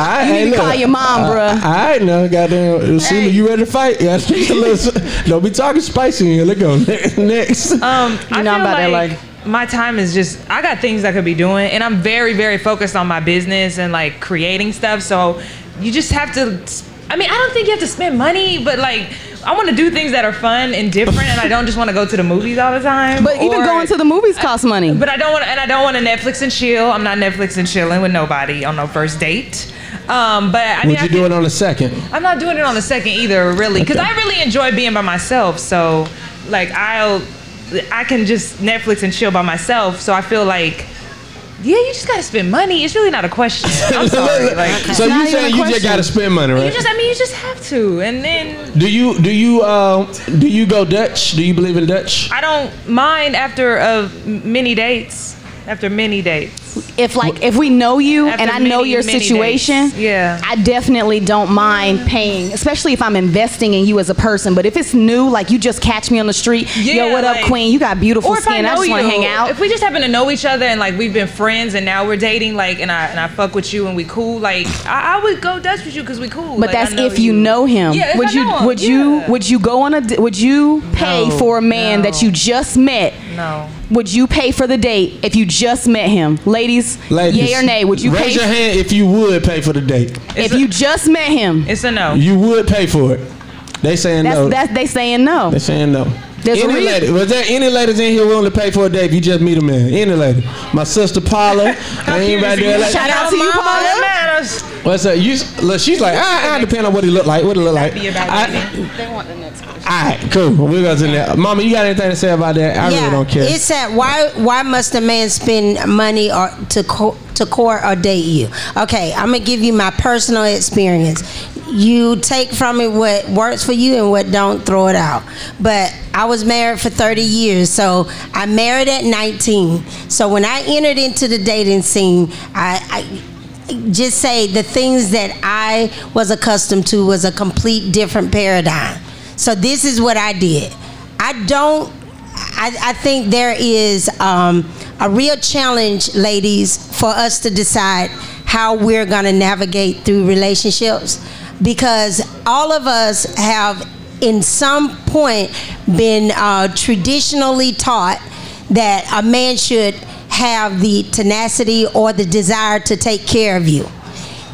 I, You hey, need to look, call your mom, uh, bruh. All right, now, goddamn. See, you ready to fight? Yeah, don't be talking spicy in here. Let's go. Next. Um, I know feel about that, like, like- my time is just I got things I could be doing, and I'm very very focused on my business and like creating stuff. So you just have to. I mean, I don't think you have to spend money, but like. I want to do things that are fun and different, and I don't just want to go to the movies all the time. But even going to the movies costs money. But I don't want, and I don't want to Netflix and chill. I'm not Netflix and chilling with nobody on no first date. Um, but I mean, Would you feel- do it on the second? I'm not doing it on the second either, really, because Okay. I really enjoy being by myself. So, like, I'll, I can just Netflix and chill by myself. So I feel like Yeah, you just gotta spend money. It's really not a question. I'm sorry. Like, so you saying you just gotta spend money, right? You just, I mean, you just have to. And then do you do you uh, do you go Dutch? Do you believe in Dutch? I don't mind after uh, many dates. After many dates. If like if we know you After and I know many, your many situation, dates. Yeah. I definitely don't mind paying, especially if I'm investing in you as a person. But if it's new, like you just catch me on the street, yo, Yeah, what up, queen? You got beautiful if I skin. I, just want to hang out. If we just happen to know each other and like we've been friends and now we're dating, like and I and I fuck with you and we cool, like I, I would go Dutch with you because we cool. But Like, that's if you know him. Yeah, would you him, would you would you go on a would you pay No, for a man that you just met? No. Would you pay for the date if you just met him, ladies? Ladies, yay or nay? Would you raise pay your hand if you would pay for the date? if you just met him? It's a no. You would pay for it. They saying That's no. that's they saying no. They saying no. There's any reason- lady, was there any ladies in here willing to pay for a date if you just meet a man? Any lady? My sister Paula. anybody there? Shout out to you, Paula. What's up? You look. She's like, I, I depend on what he look like. What he look like. I, They want the next question. all right, cool. We'll go to that. Mama, you got anything to say about that? I really don't care. It's that why why must a man spend money or to co- to court or date you? Okay, I'm gonna give you my personal experience. You take from it what works for you and what don't throw it out. But I was married for 30 years, so I married at 19. So when I entered into the dating scene, I, I just say the things that I was accustomed to was a complete different paradigm. So this is what I did. I don't. I, I think there is um, a real challenge, ladies, for us to decide how we're going to navigate through relationships because all of us have, in some point, been uh, traditionally taught that a man should have the tenacity or the desire to take care of you.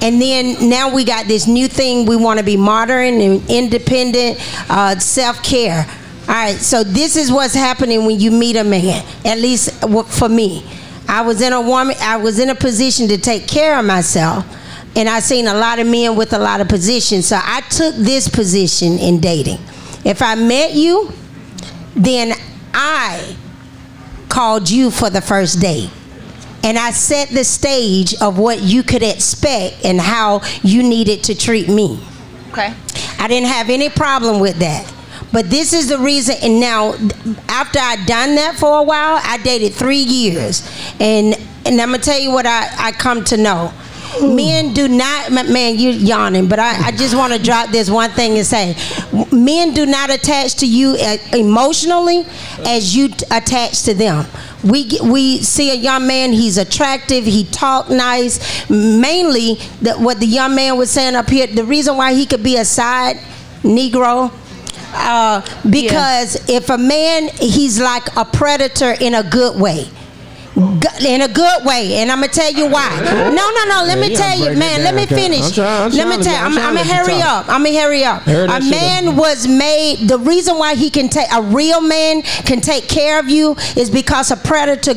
And then now we got this new thing. We want to be modern and independent, uh, self care. All right, so this is what's happening when you meet a man. At least for me, I was in a woman. I was in a position to take care of myself, and I've seen a lot of men with a lot of positions. So I took this position in dating. If I met you, then I called you for the first date. And I set the stage of what you could expect and how you needed to treat me. Okay. I didn't have any problem with that. But this is the reason, and now after I'd done that for a while, I dated three years, and and I'm gonna tell you what I, I come to know. Men do not, man, you're yawning, but I, I just want to drop this one thing and say, men do not attach to you uh, emotionally as you t- attach to them. We get, we see a young man, he's attractive, he talk nice. Mainly, the, what the young man was saying up here, the reason why he could be a side Negro, uh, because if a man, he's like a predator in a good way. In a good way, and I'm gonna tell you why. No, no, no. Let me tell you, man. Let me finish. I'm trying- I'm let me tell. I'm I'm, trying I'm to gonna hurry up. I'm gonna hurry up. A man was made. The reason why he can take a real man can take care of you is because a predator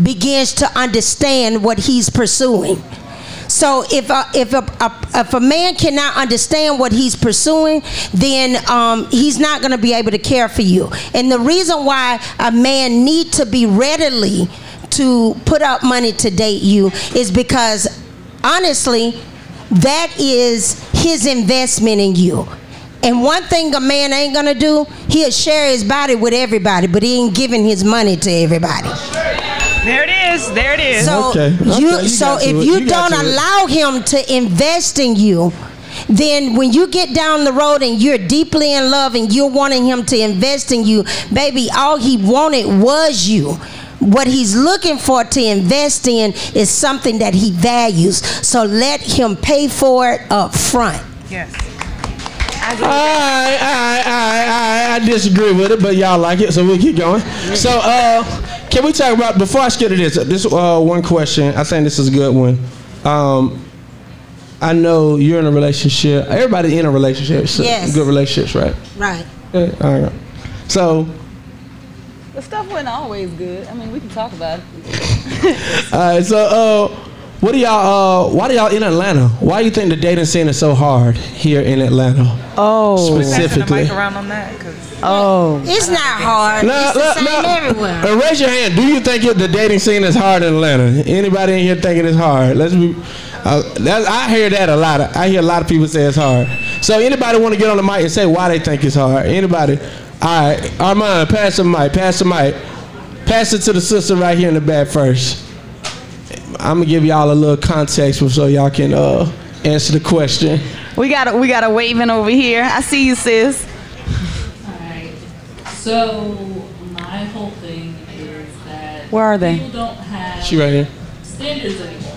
begins to understand what he's pursuing. So if a, if a, a, if a man cannot understand what he's pursuing, then um, he's not going to be able to care for you. And the reason why a man need to be readily to put up money to date you is because honestly, that is his investment in you. And one thing a man ain't gonna do, he'll share his body with everybody, but he ain't giving his money to everybody. There it is. There it is. So Okay, okay, you, you so if you, you don't to it. allow him to invest in you, then when you get down the road and you're deeply in love and you're wanting him to invest in you, baby, all he wanted was you. What he's looking for to invest in is something that he values. So let him pay for it up front. Yes. I, I, I, I, I disagree with it, but y'all like it, so we'll keep going. So, uh, can we talk about before I skip to this? This uh, one question. I think this is a good one. Um, I know you're in a relationship. Everybody in a relationship. So Yes. Good relationships, right? Right. Yeah, all right. So, The stuff wasn't always good. I mean, we can talk about it. all right. So, uh, What do y'all? Uh, why do y'all in Atlanta? Why do you think the dating scene is so hard here in Atlanta? Oh, specifically. around on that? 'Cause- Oh, It's not hard. No, it's the no, same no. everywhere. Uh, raise your hand. Do you think the dating scene is hard in Atlanta? Anybody in here thinking it's hard? Let's be. Uh, that, I hear that a lot. I hear a lot of people say it's hard. So anybody want to get on the mic and say why they think it's hard? Anybody? All right, Armand, pass the mic. Pass the mic. Pass it to the sister right here in the back first. I'm gonna give y'all a little context so y'all can uh, answer the question. we got a, we got a waving over here. I see you, sis. Alright. So my whole thing is that Where are they? people don't have She right here. standards anymore.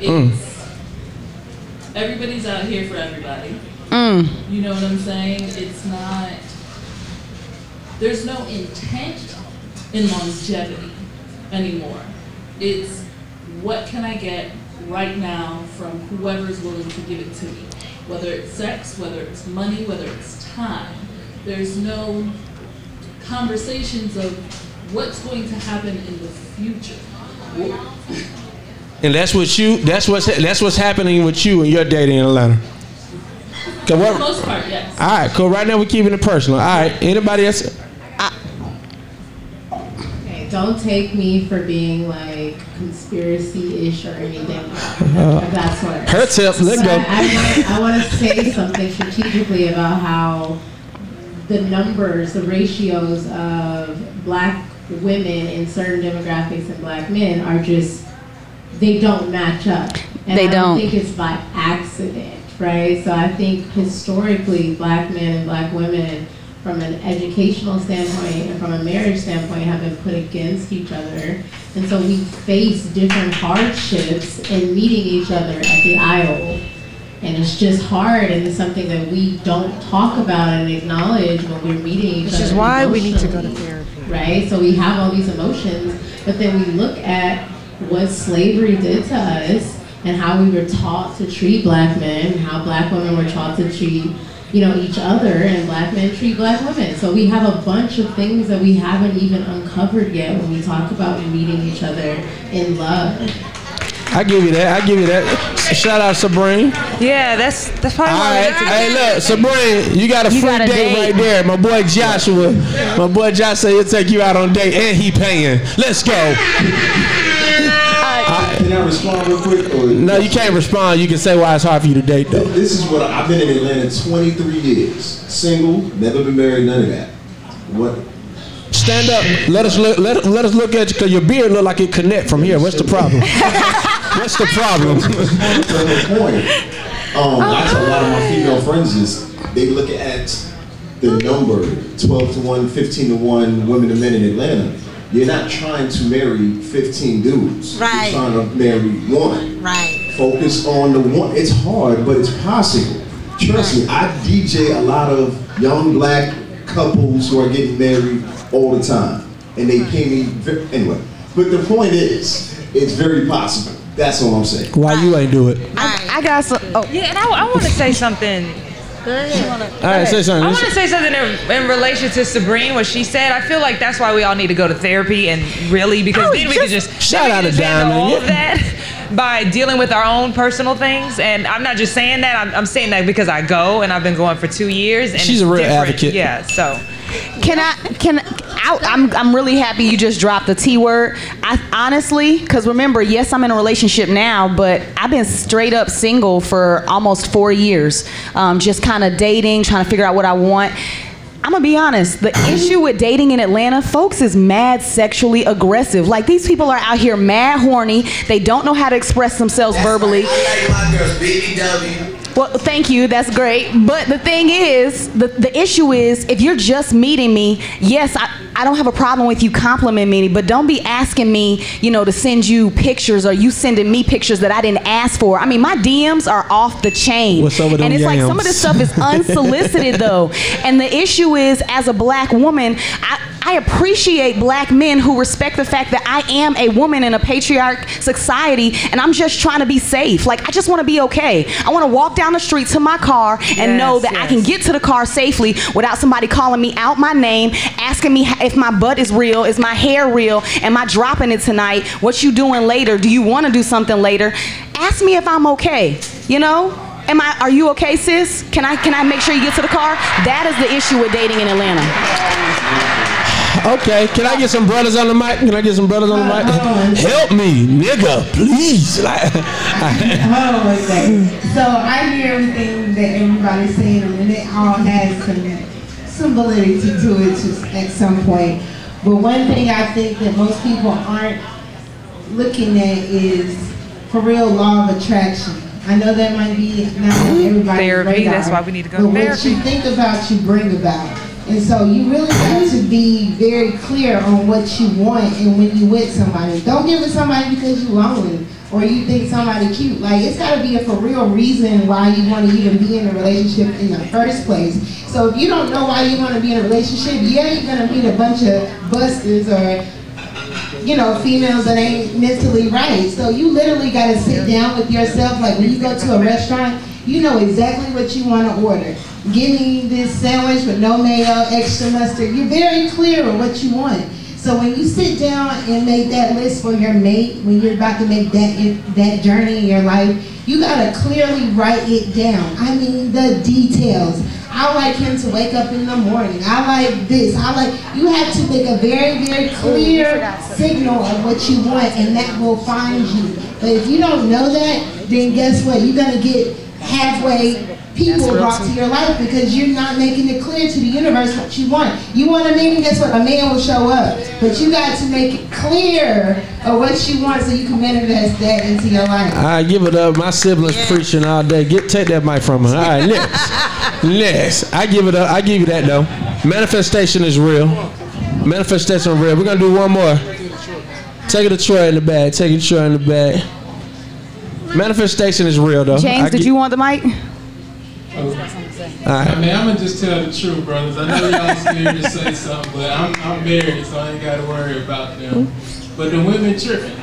Mm. It's everybody's out here for everybody. Mm. You know what I'm saying? It's not there's no intent in longevity anymore. It's what can I get right now from whoever's willing to give it to me. Whether it's sex, whether it's money, whether it's time. There's no conversations of what's going to happen in the future. And that's what you. That's what's that's what's happening with you and your dating in Atlanta. For the most part, yes. All right, cool. Right now we're keeping it personal. All right, anybody else? Okay, don't take me for being like conspiracy-ish or anything. Uh, of that sort. her tip, let's go. I, I want to say something strategically about how the numbers, the ratios of black women in certain demographics and black men are just they don't match up. And They I don't. I think it's by accident, right? So I think historically, black men and black women, from an educational standpoint and from a marriage standpoint, have been put against each other. And so we face different hardships in meeting each other at the aisle. And it's just hard, and it's something that we don't talk about and acknowledge when we're meeting each Which other. Which is why we need to go to therapy. right? So we have all these emotions, but then we look at what slavery did to us and how we were taught to treat black men, how black women were taught to treat, you know, each other, and black men treat black women. So we have a bunch of things that we haven't even uncovered yet when we talk about meeting each other in love. I give you that. I give you that. Shout out Sabrine. Yeah, that's that's probably All why we right. got to Hey, look, Sabrine, you got a You free got a date, date. right there. My boy Joshua. My boy Joshua, he'll take you out on date, and he paying. Let's go. Can I respond real quick? Or No, you can't respond. You can say why it's hard for you to date, though. This is what I, I've been in Atlanta 23 years, single, never been married, none of that. What? Stand up. Let us look. Let, let us look at you because your beard look like it connect from here. What's the problem? What's the problem? point. Um, I tell a lot of my female friends is they look at the number 12 to 1, 15 to 1 women to men in Atlanta. You're not trying to marry 15 dudes. Right. You're trying to marry one. Right. Focus on the one. It's hard, but it's possible. Trust me, I DJ a lot of young black couples who are getting married all the time. And they pay me, anyway. But the point is, it's very possible. That's all I'm saying. Why you ain't do it? I, I got some. Oh, Yeah, and I, I want to say something. Go ahead. All right, say something. I want to say something in, in relation to Sabrine, what she said. I feel like that's why we all need to go to therapy and really, because oh, then we can just- just Shout out can to just Diamond, all of yeah. that by dealing with our own personal things. And I'm not just saying that. I'm, I'm saying that because I go and I've been going for two years. And She's a real different. advocate. Yeah. So Can I? Can I, I'm? I'm really happy you just dropped the T word. I honestly, because remember, yes, I'm in a relationship now, but I've been straight up single for almost four years. Um, just kind of dating, trying to figure out what I want. I'm gonna be honest. The issue with dating in Atlanta, folks, is mad sexually aggressive. Like these people are out here mad horny. They don't know how to express themselves verbally. I like my girls BBW. Well, thank you. That's great. But the thing is, the, the issue is, if you're just meeting me, yes, I, I don't have a problem with you complimenting me, but don't be asking me, you know, to send you pictures or you sending me pictures that I didn't ask for. I mean, my DMs are off the chain. What's up with and it's like some of this stuff is unsolicited though. And the issue is, as a black woman, I, I appreciate black men who respect the fact that I am a woman in a patriarch society and I'm just trying to be safe. Like, I just want to be okay. I want to walk down the street to my car and know Yes, that I can get to the car safely without somebody calling me out my name, asking me if my butt is real, is my hair real, am I dropping it tonight? What you doing later? Do you want to do something later? Ask me if I'm okay. You know? Am I are you okay, sis? Can I can I make sure you get to the car? That is the issue with dating in Atlanta. Okay, can I get some brothers on the mic? Can I get some brothers on the mic? Help me, nigga, please. Like, Oh, okay. So I hear everything that everybody's saying, and it all has some some validity to it to, at some point. But one thing I think that most people aren't looking at is for real law of attraction. I know that might be not on everybody's Therapy, radar, that's why we need to go but to what you think about, you bring about. And so you really have to be very clear on what you want and when you with somebody. Don't give it somebody because you're lonely or you think somebody cute. Like it's got to be a for real reason why you want to even be in a relationship in the first place. So if you don't know why you want to be in a relationship, yeah, you're gonna meet a bunch of busters or you know, females that ain't mentally right. So you literally got to sit down with yourself. Like when you go to a restaurant, you know exactly what you want to order. Give me this sandwich with no mayo, extra mustard. You're very clear on what you want. So when you sit down and make that list for your mate, when you're about to make that that journey in your life, you gotta clearly write it down. I mean the details. I like him to wake up in the morning. I like this. I like you have to make a very, very clear signal of what you want and that will find you. But if you don't know that, then guess what? You're gonna get halfway people That's real brought to your life because you're not making it clear to the universe what you want. You want a man, guess what? A man will show up. But you got to make it clear of what you want so you can manifest that into your life. I give it up. My siblings preaching all day. Get take that mic from her. All right, next. next. I give it up. I give you that though. Manifestation is real. Manifestation real. We're gonna do one more. Take it to Troy in the bag. Take it to Troy in the bag. Manifestation is real though. James, I did gi- you want the mic? All right. I mean, I'm gonna just tell the truth, brothers. I know y'all scared to say something, but I'm, I'm married, so I ain't gotta worry about them. But the women tripping.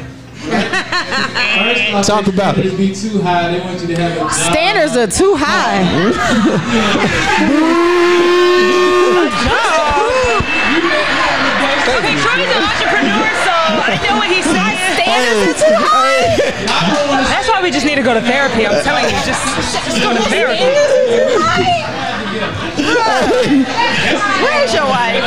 Right? First off, Talk they about it. you to be too high. They want you to have a job. Standards are too high. Okay, Troy's an entrepreneur, so I know what he's saying. Standards are too high. That's why we just need to go to therapy. I'm telling you, just, just go to therapy. Where's your wife?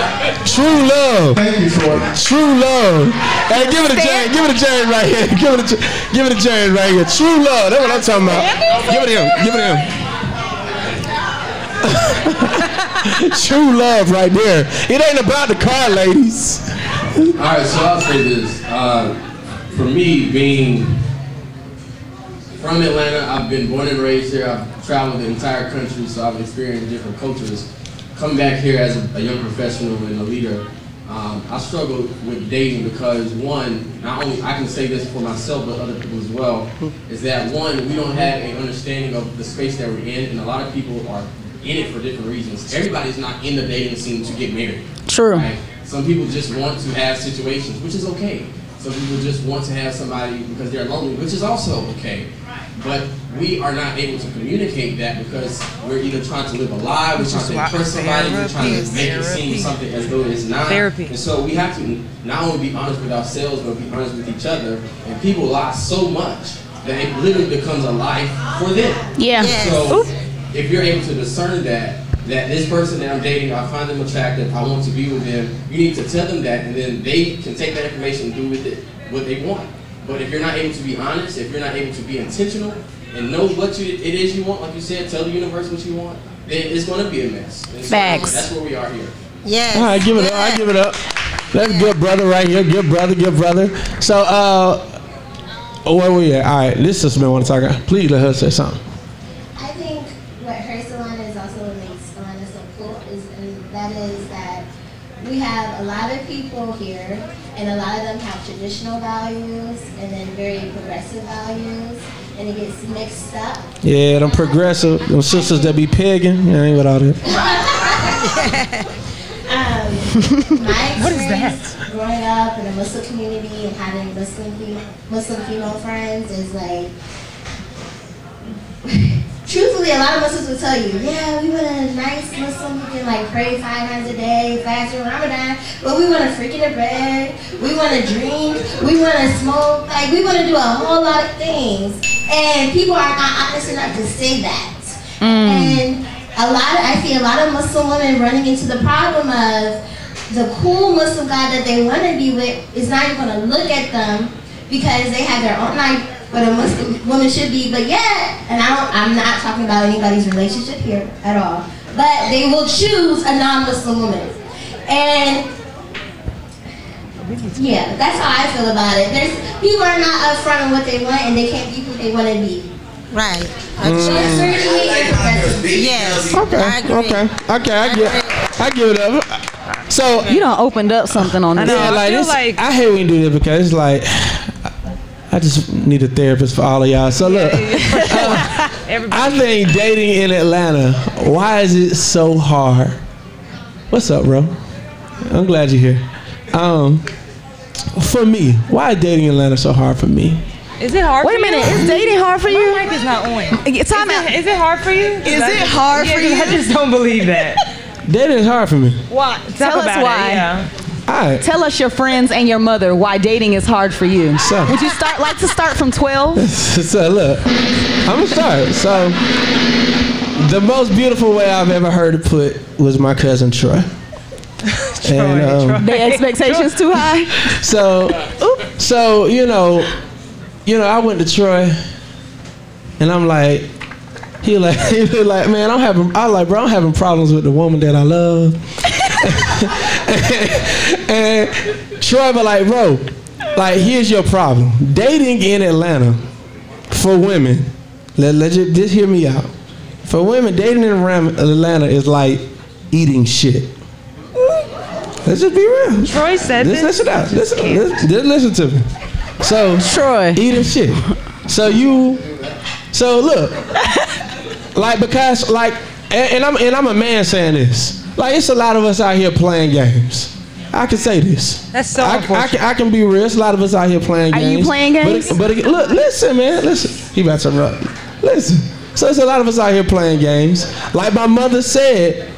True love. Thank you, Troy. True love. Hey, give it a James. Give it a James right here. Give it a J- give it a James right here. True love. That's what I'm talking about. Give it to him. Give it to him. True love right there. It ain't about the car, ladies. All right, so I'll say this. Uh, for me, being from Atlanta, I've been born and raised here. I've traveled the entire country, so I've experienced different cultures. Come back here as a, a young professional and a leader, um, I struggle with dating because one, not only I can say this for myself, but other people as well, is that one, we don't have an understanding of the space that we're in, and a lot of people are in it for different reasons. Everybody's not in the dating scene to get married. True. Right? Some people just want to have situations, which is okay. Some people just want to have somebody because they're lonely, which is also okay. But we are not able to communicate that because we're either trying to live a lie, we're trying to why impress somebody, we're trying to make it seem something as though it's not. Therapy. And so we have to not only be honest with ourselves, but be honest with each other. And people lie so much that it literally becomes a life for them. Yeah. So if you're able to discern that, that this person that I'm dating, I find them attractive, I want to be with them, you need to tell them that, and then they can take that information and do with it what they want. But if you're not able to be honest, if you're not able to be intentional and know what you, it is you want, like you said, tell the universe what you want, then it's going to be a mess. And so Facts. That's where we are here. Yes. All right, give it up. I give it up. That's good, brother, right here. Good brother, good brother. So, uh, oh, where we at? All right, this sister man want to talk. Please let her say something. I think what hurts Atlanta is also what makes Atlanta so cool is, and that is that we have a lot of people here, and a lot of them have traditional values and then very progressive values, and it gets mixed up. Yeah, them progressive, them sisters that be pegging. Yeah, I ain't with all that. Um, my What is that? growing up in a Muslim community and having Muslim fe- Muslim female friends is like, truthfully, a lot of Muslims will tell you, yeah, we want a nice Muslim who can like pray five times a day, fast in Ramadan, but we want to freak in the bed, we want to drink, we want to smoke, like we want to do a whole lot of things, and people are not honest enough to say that. Mm. And a lot of, I see a lot of Muslim women running into the problem of the cool Muslim guy that they want to be with is not even going to look at them because they have their own like what a Muslim woman should be. But yeah, and I don't, I'm not talking about anybody's relationship here at all. But they will choose a non-Muslim woman, and yeah, that's how I feel about it. There's people are not upfront on what they want, and they can't be who they want to be. Right. Mm. Yes. Okay. Okay. Okay. I get. I give it up. So You done opened up something on this. yeah, like this. I hate when you do this because it's like I just need a therapist for all of y'all. So look, I think dating in Atlanta. Why is it so hard? What's up, bro? I'm glad you're here. Um, for me, why is dating in Atlanta so hard for me? Is it hard for me? Wait for a minute, you? is dating hard for you? My mic is not on. It's time is, out. it, is it hard for you? Is it hard yeah, for 'cause you? I just don't believe that. Dating is hard for me. Why? Talk Tell us about it, why. yeah. All right. Tell us your friends and your mother why dating is hard for you. So- Would you start like to start from 12? so look, I'm gonna start. So the most beautiful way I've ever heard it put was my cousin Troy. and, um, Their expectations too high? So, so you know, you know, I went to Troy, and I'm like, he like, he was like, man, I'm having, I like, bro, I'm having problems with the woman that I love. and Troy was like, bro, like, here's your problem. Dating in Atlanta for women, let, let you just hear me out. For women, dating in Atlanta is like eating shit. Let's just be real. Troy said this. listen out. Listen, listen, listen to me. So Troy eating shit. So you, so look, like because like, and, and I'm and I'm a man saying this. Like it's a lot of us out here playing games. I can say this. That's so I, I, can, I can be real. It's a lot of us out here playing Are games. you playing But- games? But, again, look, listen, man. Listen. He about to run. Listen. So it's a lot of us out here playing games. Like my mother said,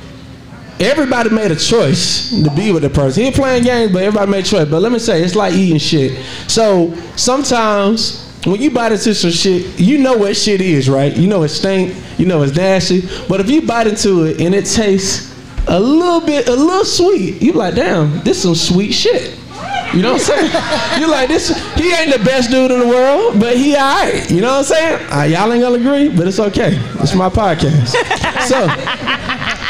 everybody made a choice to be with the person. He playing games, but everybody made a choice. But let me say, it's like eating shit. So sometimes when you bite into some shit, you know what shit is, right? You know it stink, you know it's nasty. But if you bite into it and it tastes a little bit, a little sweet, you like, damn, this some sweet shit. You know what I'm saying? you like this. He ain't the best dude in the world, but he alright. You know what I'm saying? Uh, y'all ain't gonna agree, but it's okay. It's my podcast. So,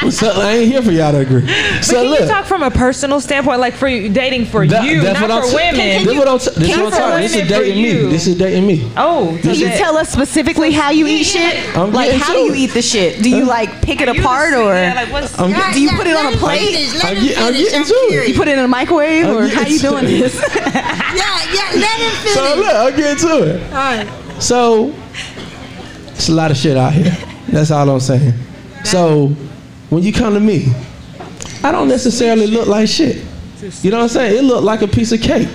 so I ain't here for y'all to agree. But So can look, you talk from a personal standpoint, like for you, dating for that- you, that's not what I'm for sa- women? This what I'm. This Not what I'm talking. This is women, for dating me. This is dating me. Oh, Can you tell us specifically how you eat shit? I'm Like how to do you eat the shit? Do you like pick it apart or yeah, like, what's- do you put it on a plate? I'm, getting to. You put it in a microwave or how getting you doing this? Yeah, yeah, let him finish. So look, I'm getting to it. All right. So it's a lot of shit out here. That's all I'm saying. So when you come to me, I don't necessarily look like shit. You know what I'm saying? It looked like a piece of cake.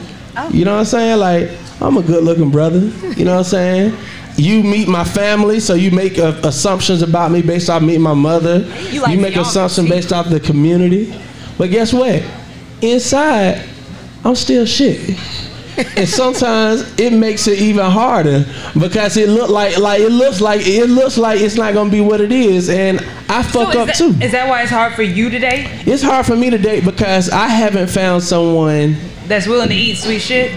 You know what I'm saying? Like I'm a good looking brother. You know what I'm saying? You meet my family, so you make uh, assumptions about me based off meeting my mother. You like make assumptions based off the community. But guess what? Inside, I'm still shit. And sometimes it makes it even harder because it look like like it looks like it looks like it's not gonna be what it is, and I fuck is up that- too. Is that why it's hard for you to date? It's hard for me to date because I haven't found someone. That's willing to eat sweet shit.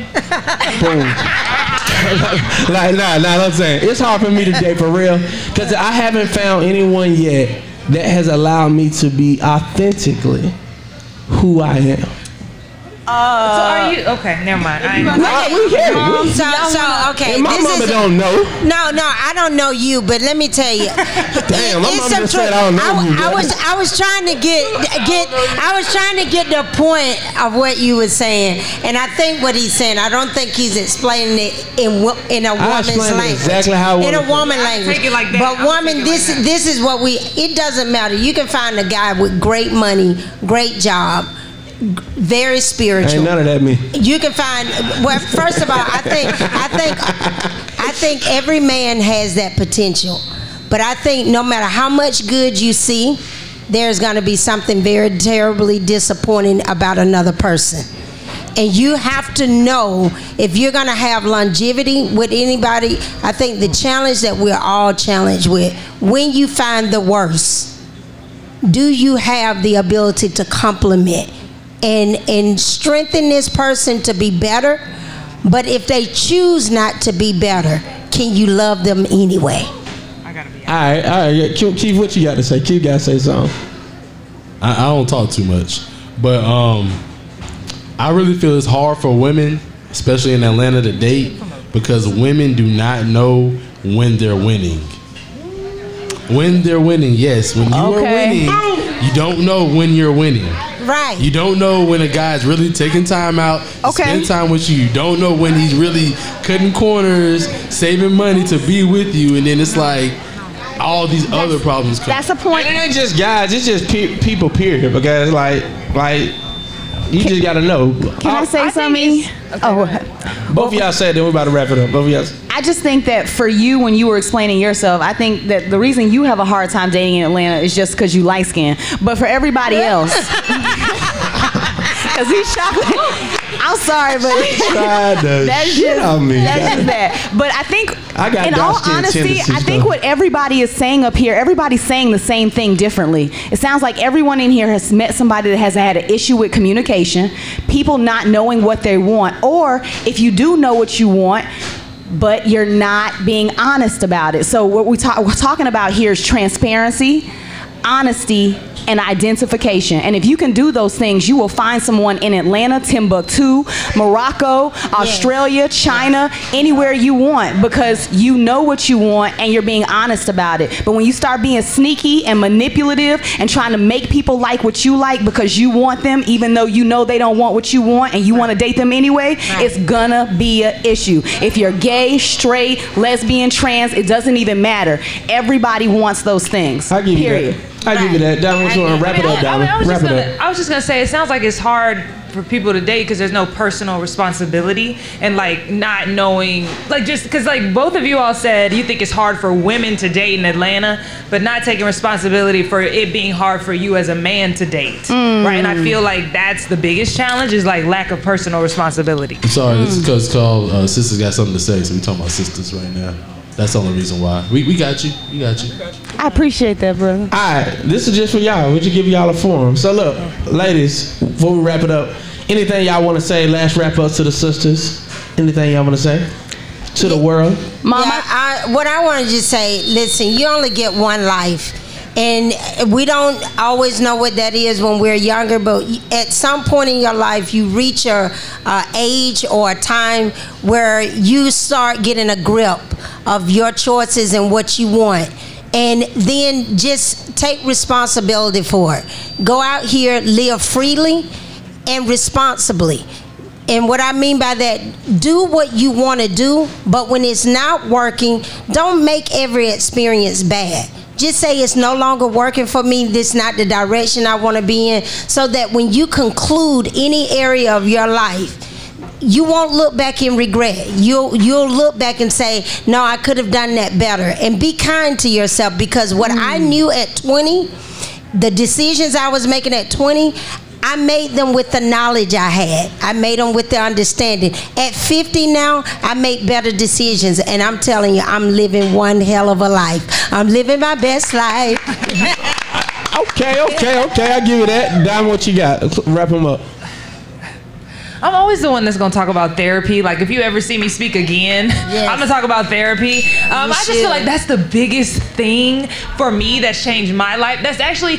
Boom. like nah, nah. I'm saying it's hard for me to date for real because I haven't found anyone yet that has allowed me to be authentically who I am. Uh, so are you okay? Never mind. I ain't gonna- Mom, so, so okay. And my this mama is- don't know. No, no, I don't know you, but let me tell you. Damn, my mama just said I don't know I, you. I was I was trying to get get I was trying to get the point of what you were saying, and I think what he's saying. I don't think he's explaining it in wo- in a I woman's explained language. exactly how I in a woman I language. take it like that. But I would woman, take it this like this is what we. It doesn't matter. You can find a guy with great money, great job, g- very spiritual. Ain't none of that me. You can find. Well, first of all, I think I think I think every man has that potential, but I think no matter how much good you see, there's going to be something very terribly disappointing about another person. And you have to know if you're going to have longevity with anybody. I think the challenge that we're all challenged with when you find the worst, do you have the ability to compliment and and strengthen this person to be better but if they choose not to be better can you love them anyway I gotta be. All right, all right. yeah, Q, Keith, what you got to say? Q got to say something. I, I don't talk too much, but um, I really feel it's hard for women, especially in Atlanta, to date because women do not know when they're winning. When they're winning, yes. When you are winning, you don't know when you're winning. Right You don't know when a guy's really taking time out to Okay. spend time with you. You don't know when he's really cutting corners, saving money to be with you, and then it's like all these other problems come. That's a point. And it ain't just guys. It's just pe- people. Period. Because like, like, you just got to know. Can I uh, say something? Oh, Both of y'all said. Then we're about to wrap it up. Both of y'all. I just think that for you, when you were explaining yourself, I think that the reason you have a hard time dating in Atlanta is just because you light skin. But for everybody else, because he's chocolate. I'm sorry, but tried the that's shit just of me. that's just that. But I think, I got in all honesty, I think though. what everybody is saying up here, everybody's saying the same thing differently. It sounds like everyone in here has met somebody that has had an issue with communication, people not knowing what they want, or if you do know what you want, but you're not being honest about it. So what we talk, we're talking about here is transparency, honesty, and identification. And if you can do those things, you will find someone in Atlanta, Timbuktu, Morocco, Australia, China, anywhere you want because you know what you want and you're being honest about it. But when you start being sneaky and manipulative and trying to make people like what you like because you want them even though you know they don't want what you want and you want to date them anyway, it's gonna be an issue. If you're gay, straight, lesbian, trans, it doesn't even matter. Everybody wants those things. I give you Period. That. I give you that. Diamond, what you want to wrap it up, I, mean, Diamond? I was Wrap just it gonna, up. I was just gonna say, it sounds like it's hard for people to date because there's no personal responsibility and like not knowing, like just because like both of you all said you think it's hard for women to date in Atlanta, but not taking responsibility for it being hard for you as a man to date, right? And I feel like that's the biggest challenge is like lack of personal responsibility. I'm sorry, this is because it's called uh, Sisters Got Something to Say, so we talking about sisters right now. That's the only reason why. We, we got you. We got you. I appreciate that, brother. All right, this is just for y'all. We just give y'all a forum. So look, ladies, before we wrap it up, anything y'all want to say? Last wrap up to the sisters. Anything y'all want to say to the world? Mama, yeah, I, what I want to just say, listen, you only get one life. And we don't always know what that is when we're younger, but at some point in your life, you reach a, a age or a time where you start getting a grip of your choices and what you want. And then just take responsibility for it. Go out here, live freely and responsibly. And what I mean by that, do what you want to do, but when it's not working, don't make every experience bad. Just say it's no longer working for me, this is not the direction I want to be in, so that when you conclude any area of your life, you won't look back in regret. You'll you'll look back and say, "No, I could have done that better." And be kind to yourself because what I hmm. knew at 20, the decisions I was making at 20, I made them with the knowledge I had. I made them with the understanding. At 50 now, I make better decisions, and I'm telling you, I'm living one hell of a life. I'm living my best life. okay, okay, okay. I give you that. Diamond, what you got? Wrap them up. I'm always the one that's gonna talk about therapy. Like if you ever see me speak again, I'm gonna talk about therapy. Um, I just feel like that's the biggest thing for me that's changed my life. That's actually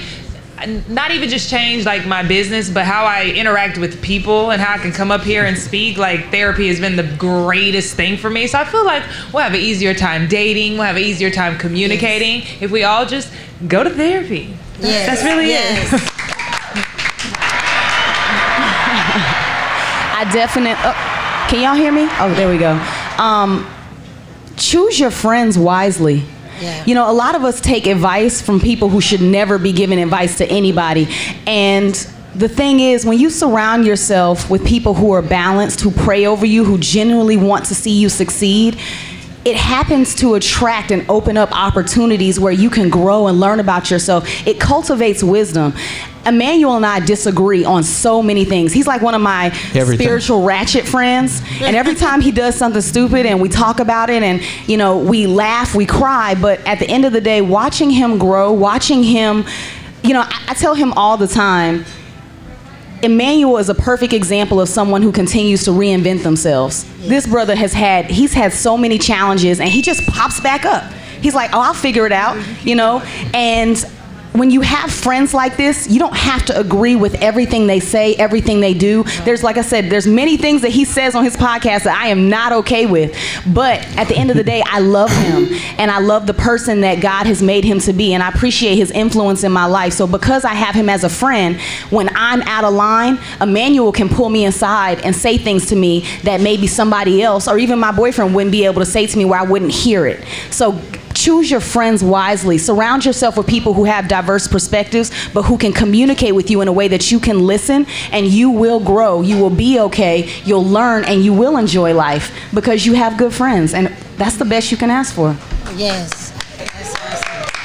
not even just change like my business, but how I interact with people and how I can come up here and speak. Like therapy has been the greatest thing for me. So I feel like we'll have an easier time dating. We'll have an easier time communicating if we all just go to therapy. That's, Yes, that's really yes. it. I definitely. Oh, can y'all hear me? Oh, there we go. Um, choose your friends wisely. You know, a lot of us take advice from people who should never be giving advice to anybody. And the thing is, when you surround yourself with people who are balanced, who pray over you, who genuinely want to see you succeed, it happens to attract and open up opportunities where you can grow and learn about yourself. It cultivates wisdom. Emmanuel and I disagree on so many things. He's like one of my Everything. spiritual ratchet friends. And every time he does something stupid and we talk about it and, you know, we laugh, we cry. But at the end of the day, watching him grow, watching him, you know, I, I tell him all the time, Emmanuel is a perfect example of someone who continues to reinvent themselves. This brother has had, he's had so many challenges and he just pops back up. He's like, oh, I'll figure it out, you know? And when you have friends like this, you don't have to agree with everything they say, everything they do. There's, like I said, there's many things that he says on his podcast that I am not okay with. But at the end of the day, I love him and I love the person that God has made him to be. And I appreciate his influence in my life. So because I have him as a friend, when I'm out of line, Emmanuel can pull me inside and say things to me that maybe somebody else or even my boyfriend wouldn't be able to say to me where I wouldn't hear it. So choose your friends wisely. Surround yourself with people who have diverse perspectives, but who can communicate with you in a way that you can listen and you will grow. You will be okay. You'll learn and you will enjoy life because you have good friends. And that's the best you can ask for. Yes.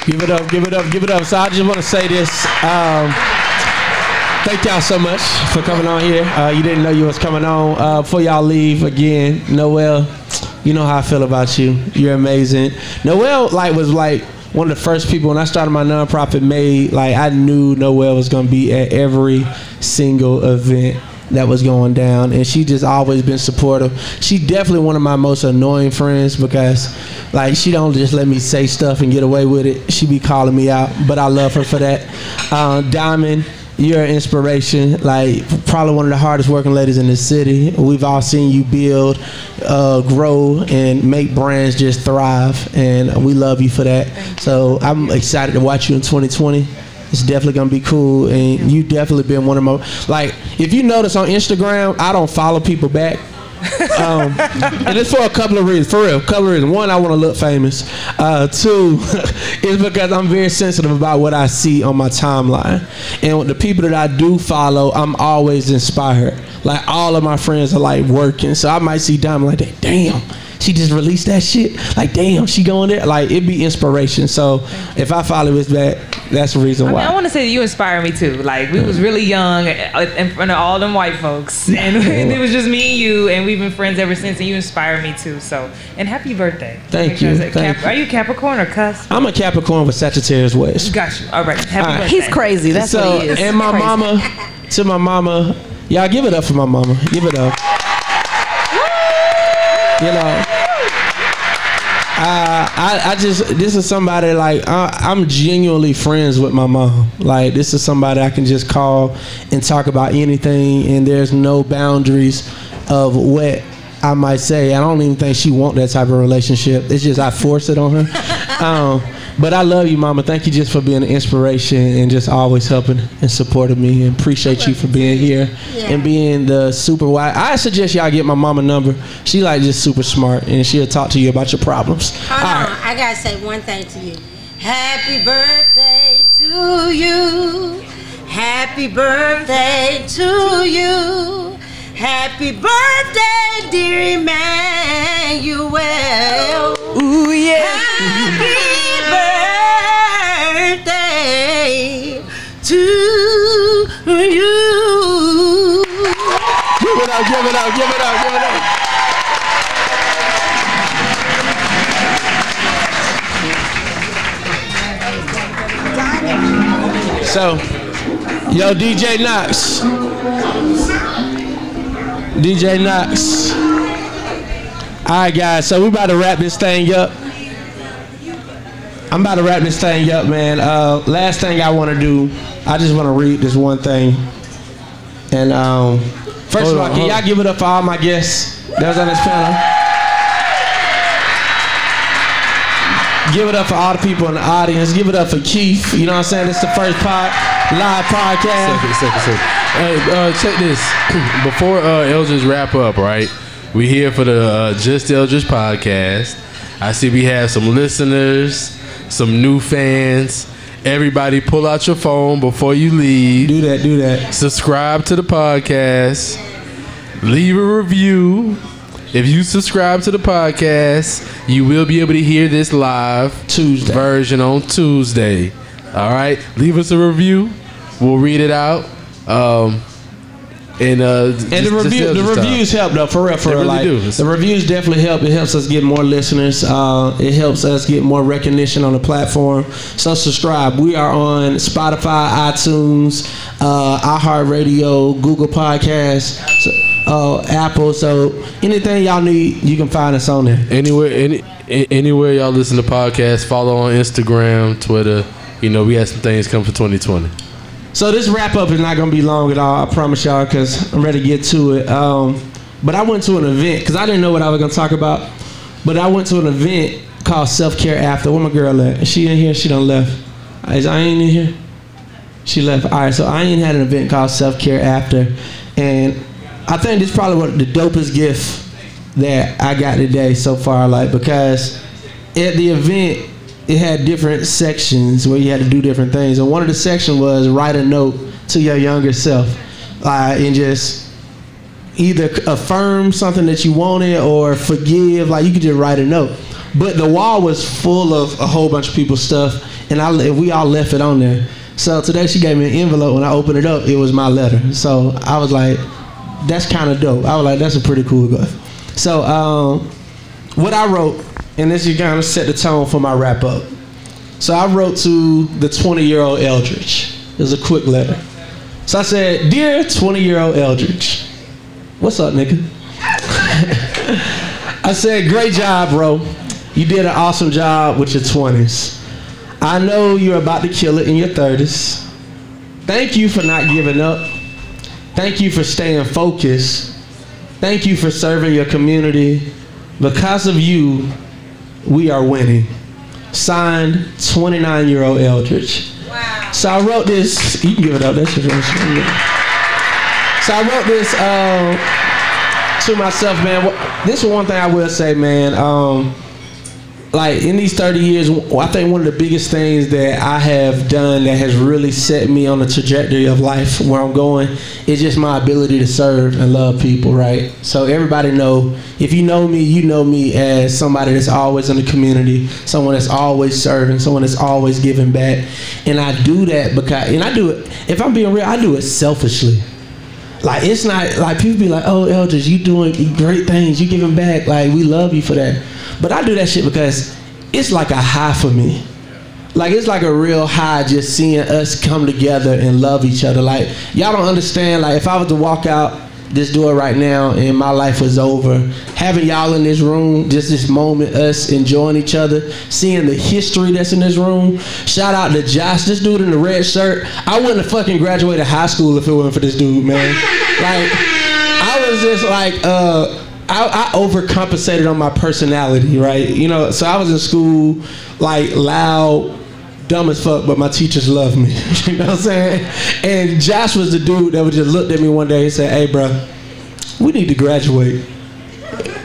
Give it up, give it up, give it up. So I just want to say this. Um, thank y'all so much for coming on here. Uh, you didn't know you was coming on. Uh, before y'all leave again, Noel, you know how I feel about you. You're amazing. Noel like was like one of the first people when I started my nonprofit made like I knew Noel was gonna be at every single event that was going down and she just always been supportive she definitely one of my most annoying friends because like she don't just let me say stuff and get away with it she be calling me out but i love her for that uh, diamond you're an inspiration like probably one of the hardest working ladies in the city we've all seen you build uh, grow and make brands just thrive and we love you for that so i'm excited to watch you in 2020 it's definitely gonna be cool, and you definitely been one of my like. If you notice on Instagram, I don't follow people back. Um, and it's for a couple of reasons. For real, couple of reasons. One, I want to look famous. Uh, two, is because I'm very sensitive about what I see on my timeline, and with the people that I do follow, I'm always inspired. Like all of my friends are like working, so I might see Diamond like that. Damn, she just released that shit. Like damn, she going there. Like it'd be inspiration. So if I follow this back, that's the reason I, mean, why. I want to say that you inspire me too. Like we was really young uh, in front of all them white folks, and it was just me and you, and we've been friends ever since. And you inspire me too. So, and happy birthday. Thank Make you, thank Cap- Are you Capricorn or Cus? I'm a Capricorn with Sagittarius West. Got you. All right. Happy All right. birthday. He's crazy. That's so, what he is. And my Crazy. mama, to my mama, y'all give it up for my mama. Give it up. You know, I, I just this is somebody like I, I'm genuinely friends with my mom. Like this is somebody I can just call and talk about anything, and there's no boundaries of what I might say. I don't even think she want that type of relationship. It's just I force it on her. Um, but I love you, Mama. Thank you just for being an inspiration and just always helping and supporting me. And appreciate you for being here and being the super wise. I suggest y'all get my mama number. She like just super smart and she'll talk to you about your problems. Hold on, I gotta say one thing to you. Happy birthday to you. Happy birthday to you. Happy birthday, dear Emmanuel. Ooh yeah. Happy birthday to you. Give it up, give it up, give it up, give it up. So, yo, DJ Knox. DJ Knox. All right, guys. So we about to wrap this thing up. I'm about to wrap this thing up, man. Uh, last thing I want to do I just want to read this one thing. And um, first of all, on, can y'all on. give it up for all my guests that was on this panel? Give it up for all the people in the audience. Give it up for Keith. You know what I'm saying? It's the first pod, live podcast. Second, second, second. Hey, uh, check this. Before uh, Eldridge wrap up, right? We here for the uh, Just Eldridge podcast. I see we have some listeners, some new fans. Everybody, pull out your phone before you leave. Do that. Do that. Subscribe to the podcast. Leave a review. If you subscribe to the podcast, you will be able to hear this live Tuesday version on Tuesday. All right, leave us a review. We'll read it out. Um, and uh, And the review, the reviews help though, for real, for real. really like, do. The reviews definitely help. It helps us get more listeners. Uh, it helps us get more recognition on the platform. So subscribe. We are on Spotify, iTunes, uh, iHeartRadio, Google Podcasts, uh, Apple. So anything y'all need, you can find us on there. Anywhere, any, anywhere y'all listen to podcasts, follow on Instagram, Twitter. You know, we have some things coming for 2020. So this wrap up is not gonna be long at all. I promise y'all, cause I'm ready to get to it. Um, but I went to an event because I didn't know what I was gonna talk about. But I went to an event called Self Care After. Where my girl at? Is she in here? She done left. Is I ain't in here? She left. All right. So I ain't had an event called Self Care After, and I think this is probably what the dopest gift that I got today so far. Like because at the event it had different sections where you had to do different things. And one of the sections was write a note to your younger self uh, and just either affirm something that you wanted or forgive. Like you could just write a note. But the wall was full of a whole bunch of people's stuff and I, we all left it on there. So today she gave me an envelope. When i opened it up it was my letter. So i was like that's kind of dope. I was like that's a pretty cool gift. So um, what I wrote, and this is of set the tone for my wrap up. So I wrote to the 20 year old Eldridge. It was a quick letter. So I said, Dear 20 year old Eldridge, what's up, nigga? I said, Great job, bro. You did an awesome job with your 20s. I know you're about to kill it in your 30s. Thank you for not giving up. Thank you for staying focused. Thank you for serving your community. Because of you, we are winning. Signed, 29 year old Eldridge. Wow. So I wrote this. You can give it up. That's your first one. So I wrote this uh, to myself, man. This is one thing I will say, man. Um, like in these 30 years, I think one of the biggest things that I have done that has really set me on the trajectory of life where I'm going is just my ability to serve and love people, right? So everybody know, if you know me, you know me as somebody that's always in the community, someone that's always serving, someone that's always giving back. And I do that because, and I do it, if I'm being real, I do it selfishly. Like it's not like people be like, "Oh, Eldridge, you doing great things. You giving back. Like we love you for that." But I do that shit because it's like a high for me. Like it's like a real high just seeing us come together and love each other. Like y'all don't understand. Like if I was to walk out this door right now and my life was over, having y'all in this room, just this moment, us enjoying each other, seeing the history that's in this room. Shout out to Josh, this dude in the red shirt. I wouldn't have fucking graduated high school if it wasn't for this dude, man. Like I was just like, uh, I, I overcompensated on my personality, right? You know, so I was in school like loud, dumb as fuck, but my teachers loved me. you know what I'm saying? And Josh was the dude that would just looked at me one day and said, "Hey, bro, we need to graduate."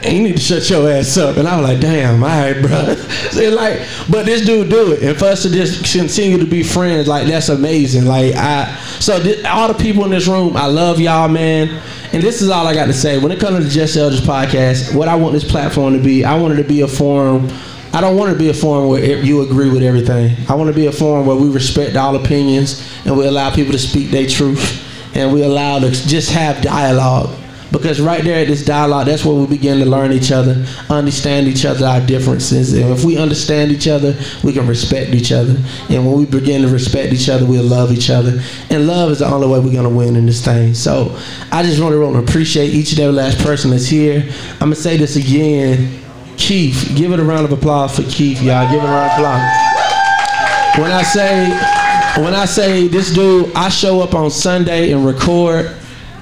You need to shut your ass up. And I was like, damn, all right, bro. so like, but this dude do it. And for us to just continue to be friends, like that's amazing. Like I, so all the people in this room, I love y'all, man. And this is all I got to say. When it comes to the Just Eldridge podcast, what I want this platform to be, I want it to be a forum. I don't want it to be a forum where you agree with everything. I want to be a forum where we respect all opinions and we allow people to speak their truth and we allow to just have dialogue. Because right there at this dialogue, that's where we begin to learn each other, understand each other, our differences. And if we understand each other, we can respect each other. And when we begin to respect each other, we'll love each other. And love is the only way we're to win in this thing. So I just really want to appreciate each and every last person that's here. I'm to say this again. Keith, give it a round of applause for Keith, y'all. Give it a round of applause. When I say when I say this dude, I show up on Sunday and record.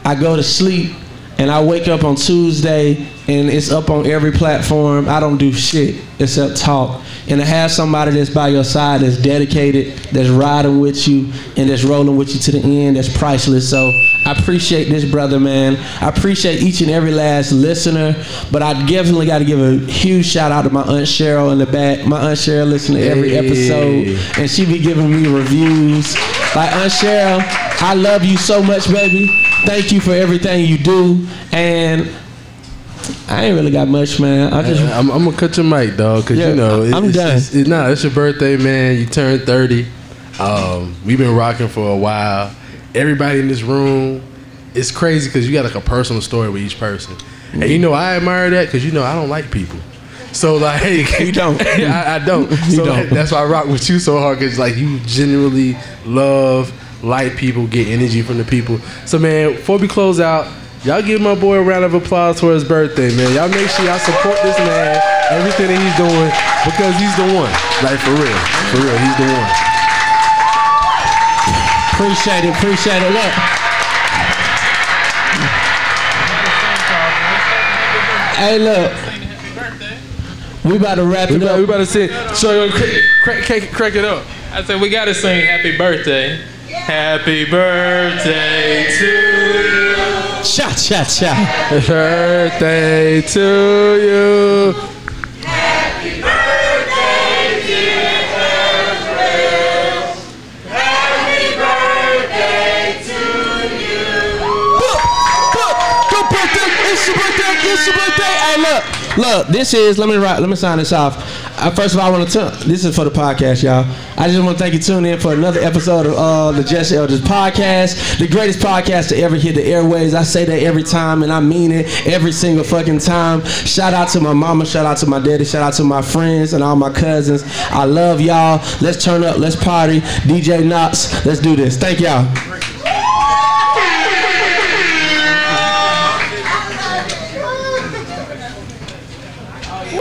I go to sleep and I wake up on Tuesday and it's up on every platform. I don't do shit except talk. And to have somebody that's by your side that's dedicated, that's riding with you, and that's rolling with you to the end, that's priceless. So I appreciate this brother, man. I appreciate each and every last listener. But I definitely got to give a huge shout out to my Aunt Cheryl in the back. My Aunt Cheryl listen to every Hey. episode, and she be giving me reviews. Like Aunt Cheryl, I love you so much, baby. Thank you for everything you do. And I ain't really got much, man. I just I'm, I'm gonna cut your mic, dog, because Yeah, you know it- I'm it's, done. It's, it- nah, it's your birthday, man. You turned 30. Um, we've been rocking for a while. Everybody in this room, it's crazy because you got like a personal story with each person, and you know I admire that because you know I don't like people. So like, hey, you don't. I, I don't. You so don't. that's why I rock with you so hard because like you genuinely love, light people, get energy from the people. So man, before we close out, y'all give my boy a round of applause for his birthday, man. Y'all make sure y'all support this man, everything that he's doing because he's the one. Like for real, for real, he's the one. Appreciate it, appreciate it. Look. Hey, look. We about to wrap We it about, up. we about to sing. So crack, crack, crack, crack it up. I said we gotta sing happy birthday. Happy birthday to you. Cha cha cha. Happy birthday to you. Good birthday. To you. It's your birthday. It's your birthday. Hey, look. Look, this is, let me write, let me sign this off. Uh, first of all, I want to, this is for the podcast, y'all. I just want to thank you tuning in for another episode of uh, the Just Eldridge podcast, the greatest podcast to ever hit the airways. I say that every time, and I mean it every single fucking time. Shout out to my mama, shout out to my daddy, shout out to my friends and all my cousins. I love y'all. Let's turn up, let's party. DJ Knox, let's do this. Thank y'all.